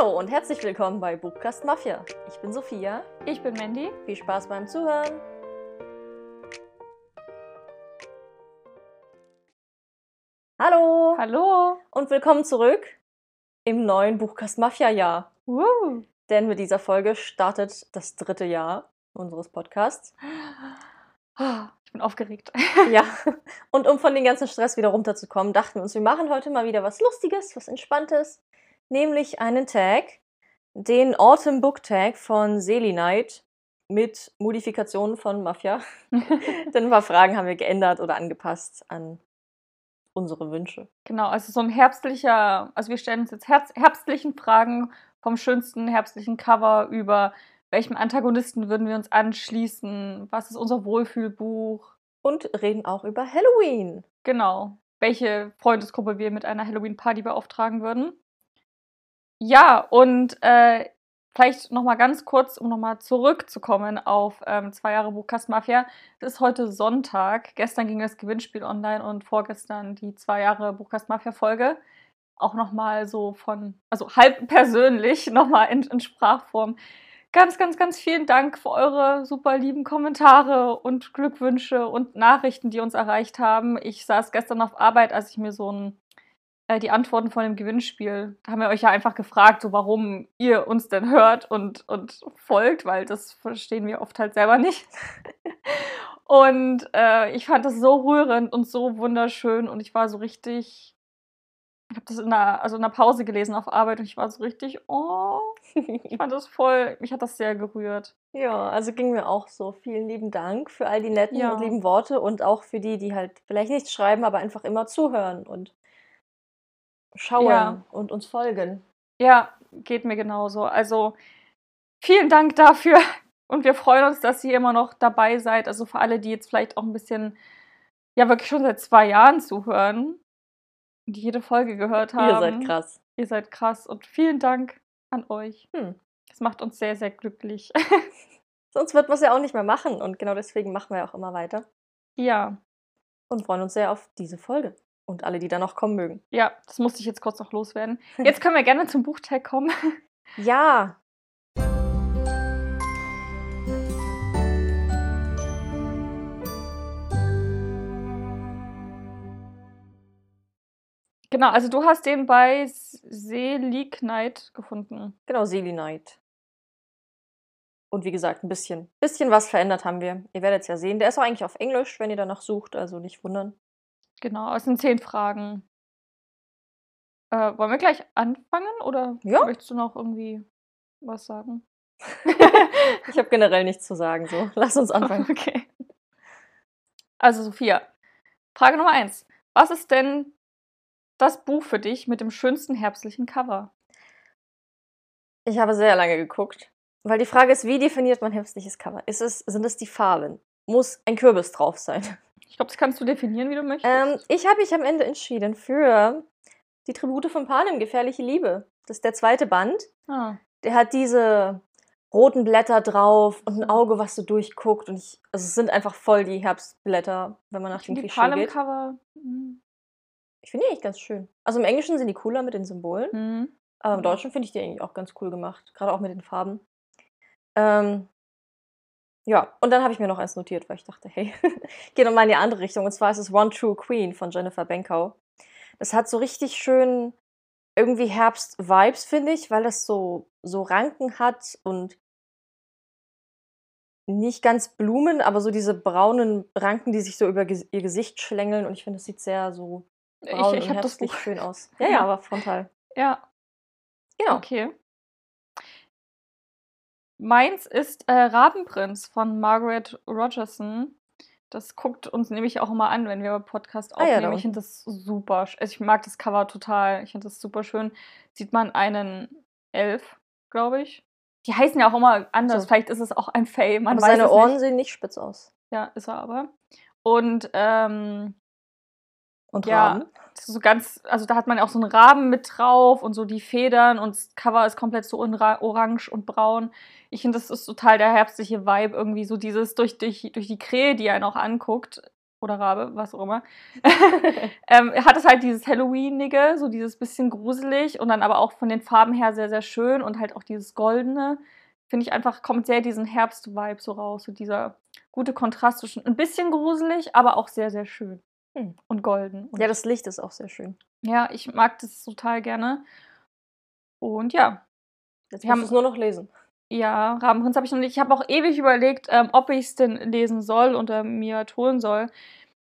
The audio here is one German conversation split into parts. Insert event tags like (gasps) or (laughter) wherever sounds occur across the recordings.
Hallo und herzlich willkommen bei Buchkast Mafia. Ich bin Sophia. Ich bin Mandy. Viel Spaß beim Zuhören. Hallo Hallo. und willkommen zurück im neuen Buchkast Mafia Jahr. Woo. Denn mit dieser Folge startet das dritte Jahr unseres Podcasts. Ich bin aufgeregt. (laughs) Ja, und um von dem ganzen Stress wieder runterzukommen, dachten wir uns, wir machen heute mal wieder was Lustiges, was Entspanntes, nämlich einen Tag, den Autumn Book Tag von Selenite mit Modifikationen von Mafia. (laughs) Denn ein paar Fragen haben wir geändert oder angepasst an unsere Wünsche. genau, also so ein herbstlicher, also wir stellen uns jetzt herz, herbstlichen Fragen vom schönsten herbstlichen Cover über welchem Antagonisten würden wir uns anschließen, was ist unser Wohlfühlbuch, Und reden auch über Halloween. genau, welche Freundesgruppe wir mit einer Halloween-Party beauftragen würden. Ja, und äh, vielleicht nochmal ganz kurz, um nochmal zurückzukommen auf ähm, zwei Jahre Buchkast Mafia. Es ist heute Sonntag. Gestern ging das Gewinnspiel online und vorgestern die zwei Jahre Buchkast Mafia Folge. Auch nochmal so von, also halb persönlich, nochmal in, in Sprachform. Ganz, ganz, ganz vielen Dank für eure super lieben Kommentare und Glückwünsche und Nachrichten, die uns erreicht haben. Ich saß gestern auf Arbeit, als ich mir so ein, die Antworten von dem Gewinnspiel, da haben wir euch ja einfach gefragt, so warum ihr uns denn hört und, und folgt, weil das verstehen wir oft halt selber nicht. (laughs) Und äh, ich fand das so rührend und so wunderschön und ich war so richtig, ich habe das in einer, also in einer Pause gelesen auf Arbeit und ich war so richtig, oh, ich fand das voll, mich hat das sehr gerührt. Ja, also ging mir auch so. Vielen lieben Dank für all die netten Ja. und lieben Worte und auch für die, die halt vielleicht nichts schreiben, aber einfach immer zuhören und schauen Ja. und uns folgen. Ja, geht mir genauso. Also vielen Dank dafür und wir freuen uns, dass ihr immer noch dabei seid. Also für alle, die jetzt vielleicht auch ein bisschen, ja wirklich schon seit zwei Jahren zuhören und die jede Folge gehört haben. Ihr seid krass. Ihr seid krass und vielen Dank an euch. Hm. Das macht uns sehr, sehr glücklich. (laughs) Sonst wird man es ja auch nicht mehr machen und genau deswegen machen wir auch immer weiter ja, und freuen uns sehr auf diese Folge und alle, die da noch kommen mögen. ja, das musste ich jetzt kurz noch loswerden. (laughs) Jetzt können wir gerne zum Buchtag kommen. Ja, Genau, also du hast den bei Selignight gefunden. genau, Selenite. Und wie gesagt, ein bisschen, bisschen was verändert haben wir. Ihr werdet es ja sehen. Der ist auch eigentlich auf Englisch, wenn ihr danach sucht, also nicht wundern. Genau, es sind zehn Fragen. Äh, wollen wir gleich anfangen oder Ja. möchtest du noch irgendwie was sagen? (laughs) Ich habe generell nichts zu sagen, so. (laughs) Lass uns anfangen. Okay. Also Sophia, Frage Nummer eins. Was ist denn das Buch für dich mit dem schönsten herbstlichen Cover? Ich habe sehr lange geguckt, weil die Frage ist, wie definiert man herbstliches Cover? Ist es, sind es die Farben? Muss ein Kürbis drauf sein? Ich glaube, das kannst du definieren, wie du möchtest. Ähm, ich habe mich am Ende entschieden für die Tribute von Panem, Gefährliche Liebe. Das ist der zweite Band. ah, Der hat diese roten Blätter drauf und ein Auge, was so durchguckt. Und ich, also es sind einfach voll die Herbstblätter, wenn man nach dem Klischee geht. Palm-Cover. hm, Ich finde die eigentlich ganz schön. Also im Englischen sind die cooler mit den Symbolen. hm. Aber im. Deutschen finde ich die eigentlich auch ganz cool gemacht. Gerade auch mit den Farben. Ähm, ja, und dann habe ich mir noch eins notiert, weil ich dachte, hey, (laughs) geht nochmal in die andere Richtung. Und zwar ist es One True Queen von Jennifer Benkau. Das hat so richtig schön irgendwie Herbst-Vibes, finde ich, weil das so, so Ranken hat und nicht ganz Blumen, aber so diese braunen Ranken, die sich so über ihr Gesicht schlängeln. Und ich finde, das sieht sehr so Ich, braun ich und habe das herbstlich schön aus. (laughs) Ja, ja, aber frontal. Ja, Genau. okay. Meins ist äh, Rabenprinz von Margaret Rogerson. Das guckt uns nämlich auch immer an, wenn wir Podcast Ah ja, aufnehmen. da ich finde das super. Also ich mag das Cover total. Ich finde das super schön. Sieht man einen Elf, glaube ich. Die heißen ja auch immer anders. So. Vielleicht ist es auch ein Fay. Man aber weiß seine Ohren nicht. sehen nicht spitz aus. Ja, ist er aber. Und ähm, Und Ja. Raben. so ganz, also da hat man auch so einen Raben mit drauf und so die Federn und das Cover ist komplett so orange und braun. Ich finde, das ist total der herbstliche Vibe, irgendwie so dieses durch, durch, durch die Krähe, die einen auch anguckt, oder Rabe, was auch immer, (laughs) ähm, hat es halt dieses Halloweenige, so dieses bisschen gruselig und dann aber auch von den Farben her sehr, sehr schön und halt auch dieses Goldene. Finde ich einfach, kommt sehr diesen Herbst-Vibe so raus. So dieser gute Kontrast zwischen ein bisschen gruselig, aber auch sehr, sehr schön. Hm. Und golden. Und Ja, das Licht ist auch sehr schön. ja, ich mag das total gerne. Und ja, Jetzt Wir haben- es nur noch lesen. Ja, Rabenprinz habe ich noch nicht. Ich habe auch ewig überlegt, ähm, ob ich es denn lesen soll oder mir holen soll.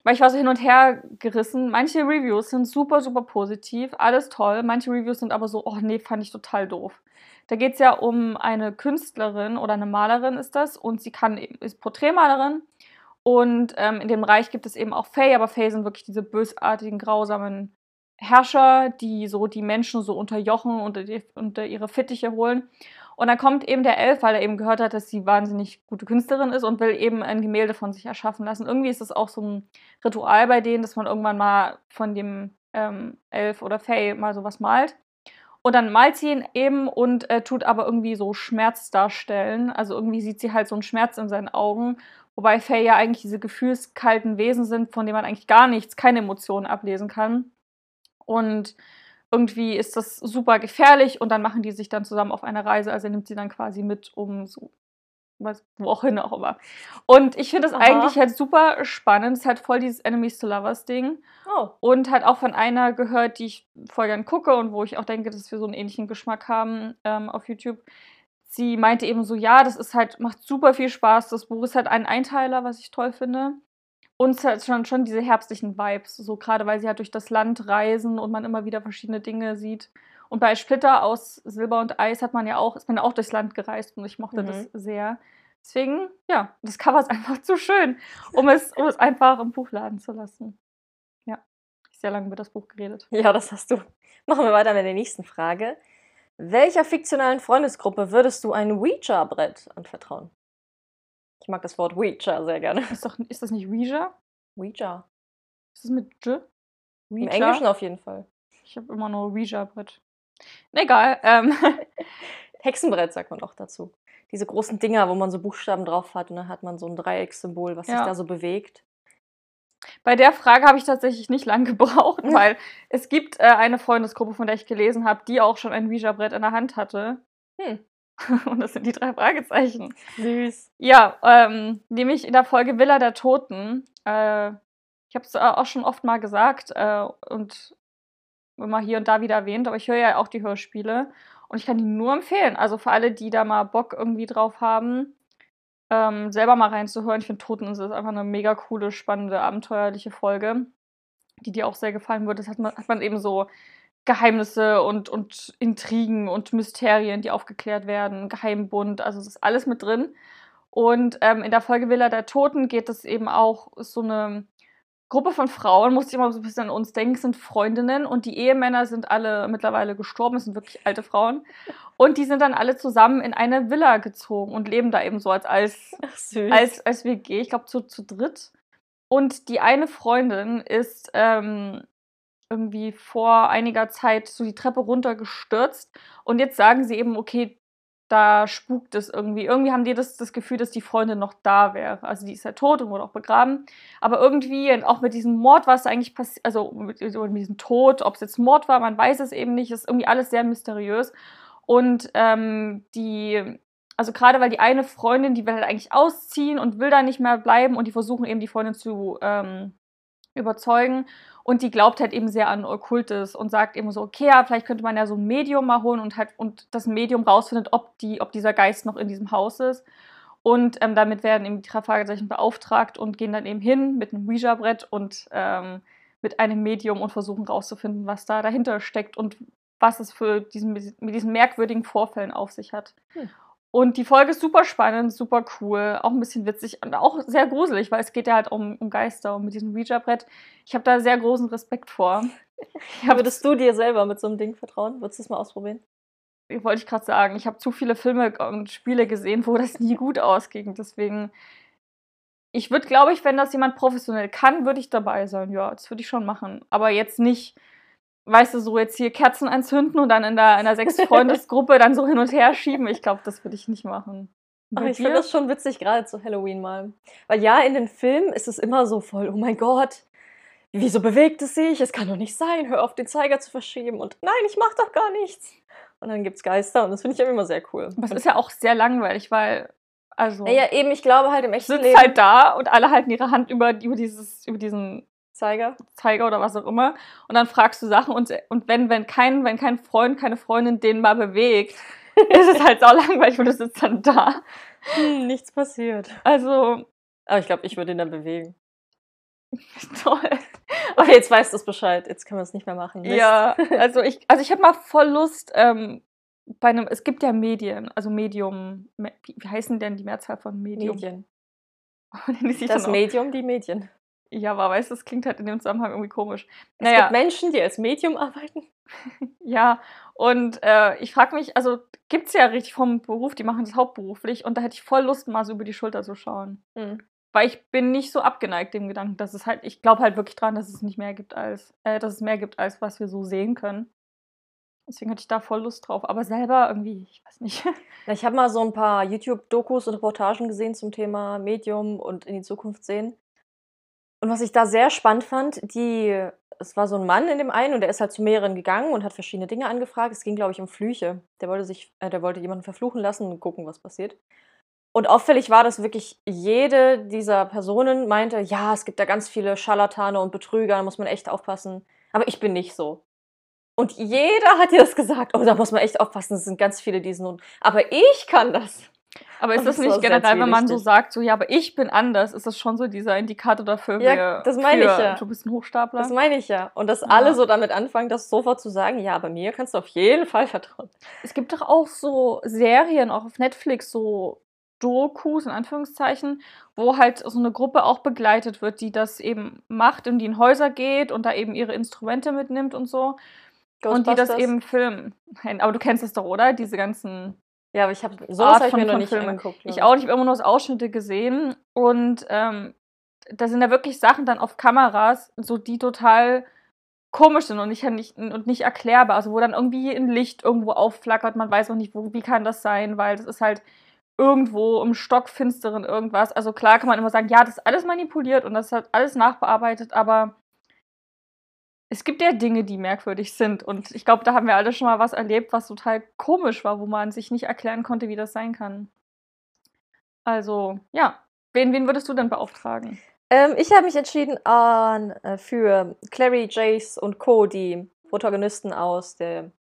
Weil ich war so hin und her gerissen. Manche Reviews sind super, super positiv, alles toll. Manche Reviews sind aber so, oh nee, fand ich total doof. Da geht es ja um eine Künstlerin oder eine Malerin ist das und sie kann ist Porträtmalerin. Und ähm, in dem Reich gibt es eben auch Fae, aber Fae sind wirklich diese bösartigen, grausamen Herrscher, die so die Menschen so unterjochen und unter, die, unter ihre Fittiche holen. Und dann kommt eben der Elf, weil er eben gehört hat, dass sie wahnsinnig gute Künstlerin ist und will eben ein Gemälde von sich erschaffen lassen. Irgendwie ist das auch so ein Ritual bei denen, dass man irgendwann mal von dem ähm, Elf oder Fae mal sowas malt. Und dann malt sie ihn eben und äh, tut aber irgendwie so Schmerz darstellen. Also irgendwie sieht sie halt so einen Schmerz in seinen Augen. Wobei Fae ja eigentlich diese gefühlskalten Wesen sind, von denen man eigentlich gar nichts, keine Emotionen ablesen kann. Und irgendwie ist das super gefährlich und dann machen die sich dann zusammen auf eine Reise. Also er nimmt sie dann quasi mit, um so, was, wo auch hin auch immer. Und ich finde das Aha. eigentlich halt super spannend. Es ist halt voll dieses Enemies to Lovers Ding. Oh. Und halt auch von einer gehört, die ich voll gern gucke und wo ich auch denke, dass wir so einen ähnlichen Geschmack haben ähm, auf YouTube. Sie meinte eben so, ja, das ist halt, macht super viel Spaß. Das Buch ist halt ein Einteiler, was ich toll finde. Und es hat schon, schon diese herbstlichen Vibes, so gerade weil sie halt durch das Land reisen und man immer wieder verschiedene Dinge sieht. Und bei Splitter aus Silber und Eis hat man ja auch, ist man ja auch durchs Land gereist und ich mochte Mhm. das sehr. Deswegen, ja, das Cover ist (laughs) einfach zu schön, um es, um es einfach im Buchladen zu lassen. Ja, sehr lange über das Buch geredet. Ja, das hast du. Machen wir weiter mit der nächsten Frage. Welcher fiktionalen Freundesgruppe würdest du ein Ouija-Brett anvertrauen? Ich mag das Wort Ouija sehr gerne. Ist, doch, ist das nicht Ouija? Ouija. Ist das mit J? Im Englischen auf jeden Fall. Ich habe immer nur Ouija-Brett. Egal. Ähm, (laughs) Hexenbrett sagt man auch dazu. Diese großen Dinger, wo man so Buchstaben drauf hat und dann hat man so ein Dreieckssymbol, was sich Ja. da so bewegt. Bei der Frage habe ich tatsächlich nicht lang (laughs) gebraucht, weil es gibt äh, eine Freundesgruppe, von der ich gelesen habe, die auch schon ein Ouija-Brett in der Hand hatte. Hm. (laughs) Und das sind die drei Fragezeichen. Süß. Ja, ähm, nämlich in der Folge Villa der Toten. Äh, ich habe es auch schon oft mal gesagt äh, und immer hier und da wieder erwähnt, aber ich höre ja auch die Hörspiele und ich kann die nur empfehlen. Also für alle, die da mal Bock irgendwie drauf haben, ähm, selber mal reinzuhören. Ich finde Toteninsel ist einfach eine mega coole, spannende, abenteuerliche Folge, die dir auch sehr gefallen wird. Das hat man, hat man eben so Geheimnisse und, und Intrigen und Mysterien, die aufgeklärt werden, Geheimbund, also es ist alles mit drin. Und ähm, in der Folge Villa der Toten geht es eben auch, so eine Gruppe von Frauen, muss ich immer so ein bisschen an uns denken, sind Freundinnen und die Ehemänner sind alle mittlerweile gestorben, es sind wirklich alte Frauen. Und die sind dann alle zusammen in eine Villa gezogen und leben da eben so als, als Ach, als, als WG, ich glaube zu, zu dritt. Und die eine Freundin ist ähm, irgendwie vor einiger Zeit so die Treppe runtergestürzt. Und jetzt sagen sie eben, okay, da spukt es irgendwie. Irgendwie haben die das, das Gefühl, dass die Freundin noch da wäre. Also die ist ja tot und wurde auch begraben. Aber irgendwie, auch mit diesem Mord, was eigentlich passiert, also mit, mit diesem Tod, ob es jetzt Mord war, man weiß es eben nicht, ist irgendwie alles sehr mysteriös. Und ähm, die, also gerade weil die eine Freundin, die will halt eigentlich ausziehen und will da nicht mehr bleiben und die versuchen eben die Freundin zu ähm, überzeugen. Und die glaubt halt eben sehr an Okkultes und sagt eben so, okay, ja, vielleicht könnte man ja so ein Medium mal holen und halt und das Medium rausfindet, ob, die, ob dieser Geist noch in diesem Haus ist. Und ähm, damit werden eben die drei Fragezeichen beauftragt und gehen dann eben hin mit einem Ouija-Brett und ähm, mit einem Medium und versuchen rauszufinden, was da dahinter steckt und was es für diesen, mit diesen merkwürdigen Vorfällen auf sich hat. Hm. Und die Folge ist super spannend, super cool, auch ein bisschen witzig und auch sehr gruselig, weil es geht ja halt um, um Geister und mit diesem Ouija-Brett. Ich habe da sehr großen Respekt vor. Würdest du dir selber mit so einem Ding vertrauen? Würdest du es mal ausprobieren? wollte ich gerade sagen, ich habe zu viele Filme und Spiele gesehen, wo das nie gut ausging. Deswegen, ich würde, glaube ich, wenn das jemand professionell kann, würde ich dabei sein. Ja, das würde ich schon machen. Aber jetzt nicht, weißt du, so jetzt hier Kerzen anzünden und dann in der, in der Sechs-Freundes-Gruppe (laughs) dann so hin und her schieben. Ich glaube, das würde ich nicht machen. Aber ich finde das schon witzig, gerade zu Halloween mal. Weil ja, in den Filmen ist es immer so voll, oh mein Gott, wieso bewegt es sich? Es kann doch nicht sein, hör auf, den Zeiger zu verschieben. Und nein, ich mach doch gar nichts. Und dann gibt es Geister und das finde ich ja immer sehr cool. Aber es ist ja auch sehr langweilig, weil, also. Naja, eben, ich glaube halt im echten sitzt Leben. halt da und alle halten ihre Hand über, über, dieses, über diesen Zeiger. Zeiger oder was auch immer. Und dann fragst du Sachen und, und wenn, wenn, kein, wenn kein Freund, keine Freundin den mal bewegt, (laughs) ist es halt sau langweilig, weil du sitzt dann da. Hm, nichts passiert. Also, Aber ich glaube, ich würde ihn dann bewegen. (laughs) toll. Okay, jetzt weißt du es Bescheid. Jetzt können wir es nicht mehr machen. Mist. Ja, (laughs) also ich, also ich habe mal voll Lust, ähm, bei einem, es gibt ja Medien, also Medium, Me- wie, heißen denn die Mehrzahl von Medium? Medien. Das Medium, die Medien. Ja, aber weißt du, das klingt halt in dem Zusammenhang irgendwie komisch. Es Naja, gibt Menschen, die als Medium arbeiten. (laughs) ja, und äh, ich frage mich, also gibt es ja richtig vom Beruf, die machen das hauptberuflich und da hätte ich voll Lust, mal so über die Schulter zu schauen. Hm. Weil ich bin nicht so abgeneigt dem Gedanken, dass es halt, ich glaube halt wirklich dran, dass es nicht mehr gibt als, äh, dass es mehr gibt, als was wir so sehen können. Deswegen hatte ich da voll Lust drauf. Aber selber irgendwie, ich weiß nicht. (laughs) Ich habe mal so ein paar YouTube-Dokus und Reportagen gesehen zum Thema Medium und in die Zukunft sehen. Und was ich da sehr spannend fand, die, es war so ein Mann in dem einen und der ist halt zu mehreren gegangen und hat verschiedene Dinge angefragt. Es ging, glaube ich, um Flüche. Der wollte sich, äh, der wollte jemanden verfluchen lassen und gucken, was passiert. Und auffällig war, dass wirklich jede dieser Personen meinte, ja, es gibt da ganz viele Scharlatane und Betrüger, da muss man echt aufpassen. Aber ich bin nicht so. Und jeder hat dir das gesagt. Oh, da muss man echt aufpassen, es sind ganz viele diesen und. Aber ich kann das. Aber ist Und das das nicht generell, wenn man so sagt, so, ja, aber ich bin anders, ist das schon so dieser Indikator dafür, Ja, wir- das meine ich für, ja. du bist ein Hochstapler? Das meine ich ja. Und dass Ja. alle so damit anfangen, das sofort zu sagen, ja, aber mir kannst du auf jeden Fall vertrauen. Es gibt doch auch so Serien, auch auf Netflix, so Dokus in Anführungszeichen, wo halt so eine Gruppe auch begleitet wird, die das eben macht und die in Häuser geht und da eben ihre Instrumente mitnimmt und so. Und die das eben filmen. Aber du kennst es doch, oder? Diese ganzen. Ja, aber ich habe sowas habe ich mir noch nicht Filmen. angeguckt. Ich auch ich habe immer nur aus Ausschnitte gesehen. Und ähm, da sind da wirklich Sachen dann auf Kameras, so die total komisch sind und nicht, nicht, und nicht erklärbar. Also wo dann irgendwie ein Licht irgendwo aufflackert, man weiß auch nicht, wo, wie kann das sein, weil das ist halt irgendwo im Stockfinsteren irgendwas. Also klar kann man immer sagen, ja, das ist alles manipuliert und das hat alles nachbearbeitet, aber es gibt ja Dinge, die merkwürdig sind. Und ich glaube, da haben wir alle schon mal was erlebt, was total komisch war, wo man sich nicht erklären konnte, wie das sein kann. Also, ja. Wen, wen würdest du denn beauftragen? Ähm, ich habe mich entschieden äh, für Clary, Jace und Co., die Protagonisten aus der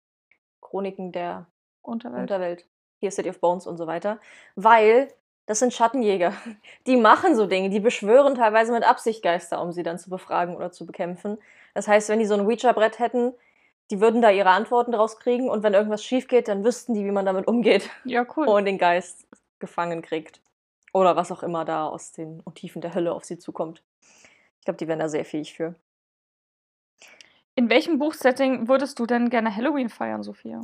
Chroniken der Unterwelt. Unterwelt, hier City of Bones und so weiter, weil das sind Schattenjäger. (laughs) Die machen so Dinge, die beschwören teilweise mit Absicht Geister, um sie dann zu befragen oder zu bekämpfen. Das heißt, wenn die so ein Ouija-Brett hätten, die würden da ihre Antworten draus kriegen und wenn irgendwas schief geht, dann wüssten die, wie man damit umgeht ja, cool. und den Geist gefangen kriegt. Oder was auch immer da aus den Tiefen der Hölle auf sie zukommt. Ich glaube, die wären da sehr fähig für. In welchem Buchsetting würdest du denn gerne Halloween feiern, Sophia?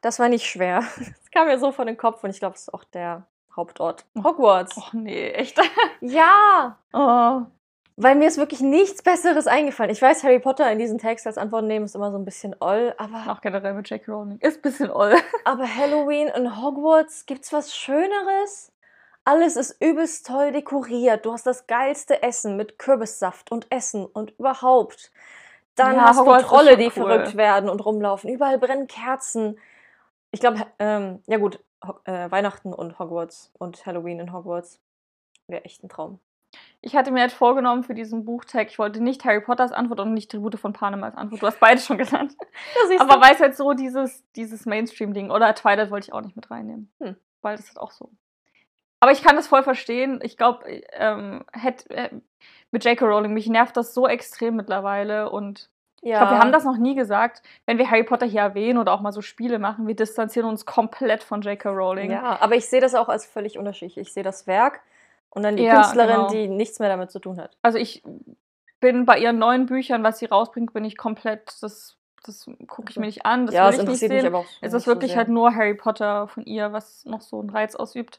Das war nicht schwer. (laughs) Das kam mir so vor den Kopf und ich glaube, das ist auch der Hauptort. Hogwarts. Och nee, echt? (laughs) Ja! Oh. Weil mir ist wirklich nichts Besseres eingefallen. Ich weiß, Harry Potter in diesen Text als Antwort nehmen ist immer so ein bisschen oll, aber, Auch generell mit J.K. Rowling. Ist ein bisschen oll. (laughs) aber Halloween in Hogwarts, gibt's was Schöneres? Alles ist übelst toll dekoriert. Du hast das geilste Essen mit Kürbissaft und Essen und überhaupt. Dann Ja, hast Hogwarts du Trolle, die cool. verrückt werden und rumlaufen. Überall brennen Kerzen. Ich glaube, ähm, ja gut, Ho äh, Weihnachten und Hogwarts und Halloween in Hogwarts wäre echt ein Traum. Ich hatte mir halt vorgenommen für diesen Buchtag, ich wollte nicht Harry Potters Antwort und nicht Tribute von Panem als Antwort. Du hast beide schon genannt. (laughs) Aber weil es halt so dieses, dieses Mainstream-Ding oder Twilight wollte ich auch nicht mit reinnehmen. Hm. Weil das ist auch so. Aber ich kann das voll verstehen. Ich glaube, ähm, hätt- äh, mit J.K. Rowling, mich nervt das so extrem mittlerweile und ja. ich glaube, wir haben das noch nie gesagt. Wenn wir Harry Potter hier erwähnen oder auch mal so Spiele machen, wir distanzieren uns komplett von J.K. Rowling. Ja, aber ich sehe das auch als völlig unterschiedlich. Ich sehe das Werk und dann die Ja, Künstlerin, genau. die nichts mehr damit zu tun hat. Also ich bin bei ihren neuen Büchern, was sie rausbringt, bin ich komplett, das, das gucke ich mir nicht an, das ja, will es ich nicht interessiert sehen. mich aber auch. Es ist so wirklich sehr. halt nur Harry Potter von ihr, was noch so einen Reiz ausübt.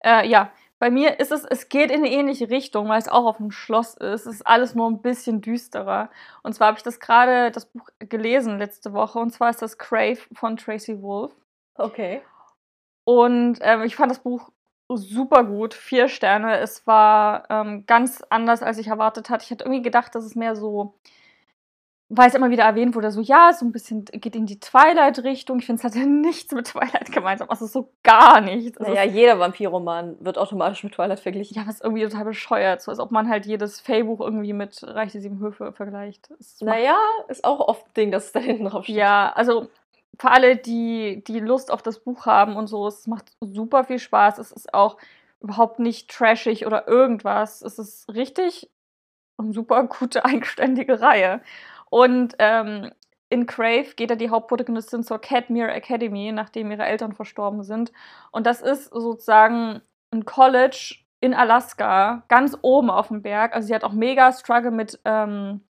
Äh, ja, bei mir ist es, es geht in eine ähnliche Richtung, weil es auch auf einem Schloss ist. Es ist alles nur ein bisschen düsterer. Und zwar habe ich das gerade, das Buch gelesen letzte Woche, und zwar ist das Crave von Tracy Wolf. Okay. Und ähm, ich fand das Buch super gut, vier Sterne. Es war ähm, ganz anders, als ich erwartet hatte. Ich hatte irgendwie gedacht, dass es mehr so, weil es immer wieder erwähnt wurde, so ja, so ein bisschen geht in die Twilight-Richtung. Ich finde, es hatte (laughs) nichts mit Twilight gemeinsam. Also so gar nichts. Also naja, jeder Vampiroman wird automatisch mit Twilight verglichen. Ja, was irgendwie total bescheuert. So als ob man halt jedes Fey-Buch irgendwie mit Reich der Sieben Höfe vergleicht. Naja, ist auch oft ein Ding, dass es da hinten drauf steht. Ja, also für alle, die, die Lust auf das Buch haben und so, es macht super viel Spaß. Es ist auch überhaupt nicht trashig oder irgendwas. Es ist richtig eine super gute, (laughs) eigenständige Reihe. Und ähm, in Crave geht ja die Hauptprotagonistin zur Cadmere Academy, nachdem ihre Eltern verstorben sind. Und das ist sozusagen ein College in Alaska, ganz oben auf dem Berg. Also sie hat auch mega Struggle mit ähm,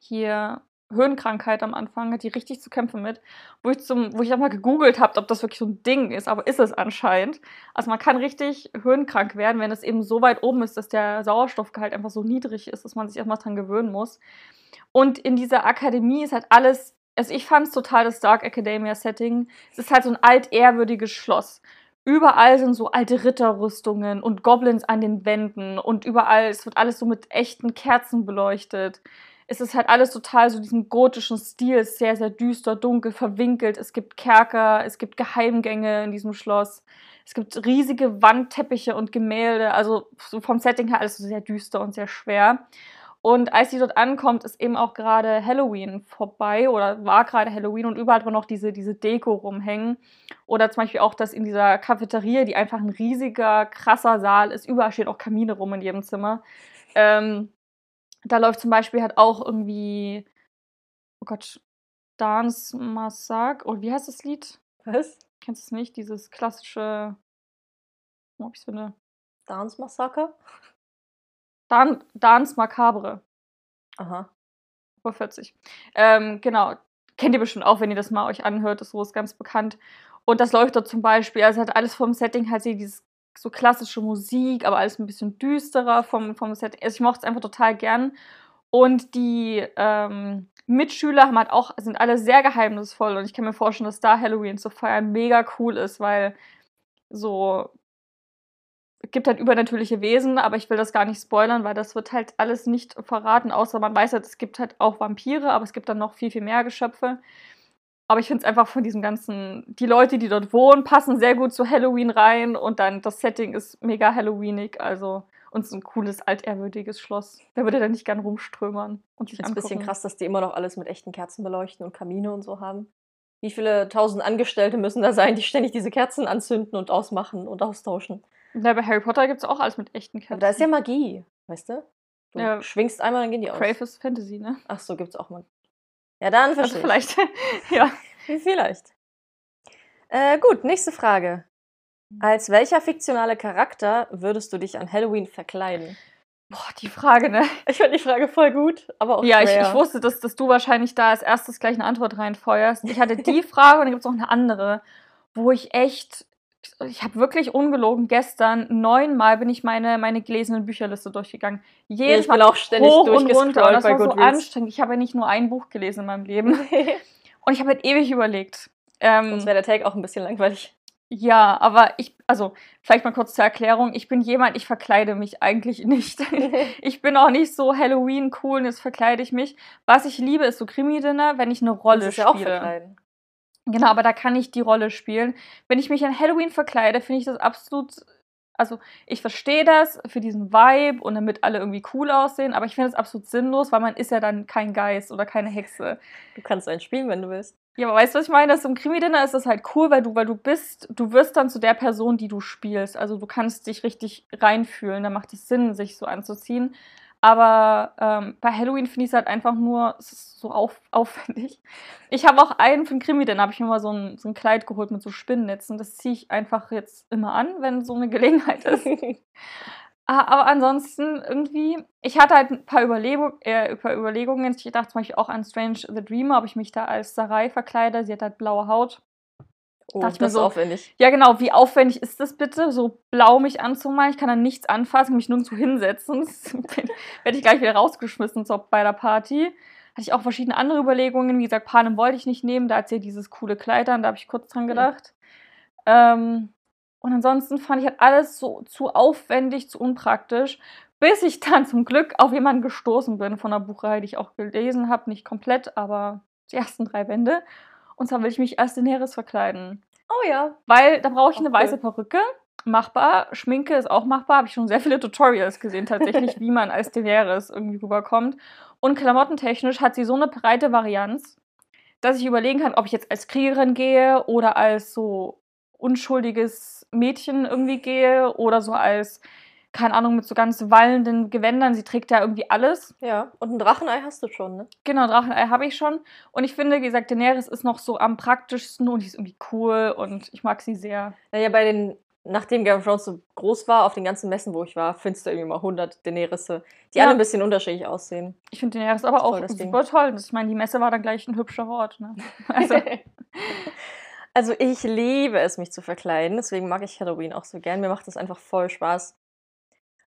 hier Höhenkrankheit am Anfang, die richtig zu kämpfen mit, wo ich, zum, wo ich auch mal gegoogelt habe, ob das wirklich so ein Ding ist, aber ist es anscheinend. Also man kann richtig höhenkrank werden, wenn es eben so weit oben ist, dass der Sauerstoffgehalt einfach so niedrig ist, dass man sich erstmal dran gewöhnen muss. Und in dieser Akademie ist halt alles, also ich fand es total das Dark Academia Setting. Es ist halt so ein altehrwürdiges Schloss. Überall sind so alte Ritterrüstungen und Goblins an den Wänden und überall, es wird alles so mit echten Kerzen beleuchtet es ist halt alles total so diesem gotischen Stil, sehr, sehr düster, dunkel, verwinkelt. Es gibt Kerker, es gibt Geheimgänge in diesem Schloss. Es gibt riesige Wandteppiche und Gemälde. Also so vom Setting her alles so sehr düster und sehr schwer. Und als sie dort ankommt, ist eben auch gerade Halloween vorbei oder war gerade Halloween und überall noch diese, diese Deko rumhängen. Oder zum Beispiel auch, dass in dieser Cafeteria, die einfach ein riesiger, krasser Saal ist, überall stehen auch Kamine rum in jedem Zimmer. Ähm, da läuft zum Beispiel halt auch irgendwie, oh Gott, Dance Massacre. Und wie heißt das Lied? Was? Kennst du es nicht? Dieses klassische, oh, ich finde. Dance Massacre? Dan Dance Macabre. Aha. Über 40. Ähm, genau. Kennt ihr bestimmt auch, wenn ihr das mal euch anhört. Das ist ganz bekannt. Und das läuft dort zum Beispiel. Also hat alles vom Setting halt dieses so klassische Musik, aber alles ein bisschen düsterer vom, vom Set. Also ich mochte es einfach total gern. Und die ähm, Mitschüler haben halt auch, sind alle sehr geheimnisvoll und ich kann mir vorstellen, dass da Halloween zu feiern mega cool ist, weil so es gibt halt übernatürliche Wesen, aber ich will das gar nicht spoilern, weil das wird halt alles nicht verraten, außer man weiß halt, es gibt halt auch Vampire, aber es gibt dann noch viel, viel mehr Geschöpfe. Aber ich finde es einfach von diesem ganzen, die Leute, die dort wohnen, passen sehr gut zu Halloween rein und dann das Setting ist mega Halloweenig, also und so ein cooles, altehrwürdiges Schloss. Da würde er nicht gern rumströmern und sich ist ein bisschen krass, dass die immer noch alles mit echten Kerzen beleuchten und Kamine und so haben. Wie viele tausend Angestellte müssen da sein, die ständig diese Kerzen anzünden und ausmachen und austauschen? Ja, bei Harry Potter gibt es auch alles mit echten Kerzen. Aber da ist ja Magie, weißt du? Du ja, schwingst einmal, dann gehen die aus. Crave ist Fantasy, ne? Ach so, gibt's auch Magie. Ja, dann verstehe also vielleicht, (laughs) ja. Vielleicht. Äh, gut, nächste Frage. Als welcher fiktionale Charakter würdest du dich an Halloween verkleiden? Boah, die Frage, ne? Ich finde die Frage voll gut, aber auch Ja, ich, ich, wusste, dass, dass du wahrscheinlich da als erstes gleich eine Antwort reinfeuerst. Ich hatte die (laughs) Frage und dann gibt es noch eine andere, wo ich echt ich habe wirklich ungelogen gestern neunmal bin ich meine, meine gelesenen Bücherliste durchgegangen. Jedes Mal auch ständig hoch und runter. Und das war so anstrengend. Ich habe ja nicht nur ein Buch gelesen in meinem Leben. (laughs) und ich habe halt ewig überlegt. Ähm, Sonst wäre der Tag auch ein bisschen langweilig. Ja, aber ich, also vielleicht mal kurz zur Erklärung. Ich bin jemand, ich verkleide mich eigentlich (laughs) nicht. (laughs) ich bin auch nicht so Halloween cool und jetzt verkleide ich mich. Was ich liebe, ist so Krimi-Dinner, wenn ich eine Rolle das ist spiele. Ja auch verkleiden. Genau, aber da kann ich die Rolle spielen. Wenn ich mich an Halloween verkleide, finde ich das absolut. Also, ich verstehe das für diesen Vibe und damit alle irgendwie cool aussehen, aber ich finde das absolut sinnlos, weil man ist ja dann kein Geist oder keine Hexe. Du kannst einen spielen, wenn du willst. Ja, aber weißt du, was ich meine? Das im Krimi-Dinner ist das halt cool, weil du, weil du bist, du wirst dann zu der Person, die du spielst. Also du kannst dich richtig reinfühlen, da macht es Sinn, sich so anzuziehen. Aber ähm, bei Halloween finde ich es halt einfach nur so auf, (laughs) aufwendig. Ich habe auch einen für den Krimi, dann habe ich mir mal so ein, so ein Kleid geholt mit so Spinnennetzen. Das ziehe ich einfach jetzt immer an, wenn so eine Gelegenheit (laughs) ist. Aber ansonsten irgendwie, ich hatte halt ein paar, Überlegung, äh, ein paar Überlegungen. Ich dachte zum Beispiel auch an Strange the Dreamer, ob ich mich da als Sarai verkleide. Sie hat halt blaue Haut. Oh, das ist so, aufwendig. Ja, genau. Wie aufwendig ist das bitte, so blau mich anzumalen? Ich kann dann nichts anfassen, mich nirgendwo hinsetzen. (laughs) werde ich gleich wieder rausgeschmissen so bei der Party. Hatte ich auch verschiedene andere Überlegungen. Wie gesagt, Panem wollte ich nicht nehmen. Da hat sie dieses coole Kleid an. Da habe ich kurz dran gedacht. Mhm. Ähm, Und ansonsten fand ich halt alles so zu aufwendig, zu unpraktisch, bis ich dann zum Glück auf jemanden gestoßen bin von einer Buchreihe, die ich auch gelesen habe. Nicht komplett, aber die ersten drei Bände. Und zwar will ich mich als Daenerys verkleiden. Oh ja. Weil da brauche ich Auch eine weiße Perücke. Machbar. Schminke ist auch machbar. Habe ich schon sehr viele Tutorials gesehen, tatsächlich, (laughs) wie man als Daenerys irgendwie rüberkommt. Und klamottentechnisch hat sie so eine breite Varianz, dass ich überlegen kann, ob ich jetzt als Kriegerin gehe oder als so unschuldiges Mädchen irgendwie gehe oder so als, keine Ahnung, mit so ganz wallenden Gewändern. Sie trägt ja irgendwie alles. Ja. Und ein Drachenei hast du schon, ne? Genau, Drachenei habe ich schon. Und ich finde, wie gesagt, Daenerys ist noch so am praktischsten und die ist irgendwie cool und ich mag sie sehr. Naja, bei den, nachdem Game of Thrones so groß war, auf den ganzen Messen, wo ich war, findest du irgendwie mal 100 Daenerys, die Ja. alle ein bisschen unterschiedlich aussehen. Ich finde Daenerys aber auch Ding. super toll. Ich meine, die Messe war dann gleich ein hübscher Ort. Ne? (laughs) Also, (laughs) Also ich liebe es, mich zu verkleiden. Deswegen mag ich Halloween auch so gern. Mir macht das einfach voll Spaß.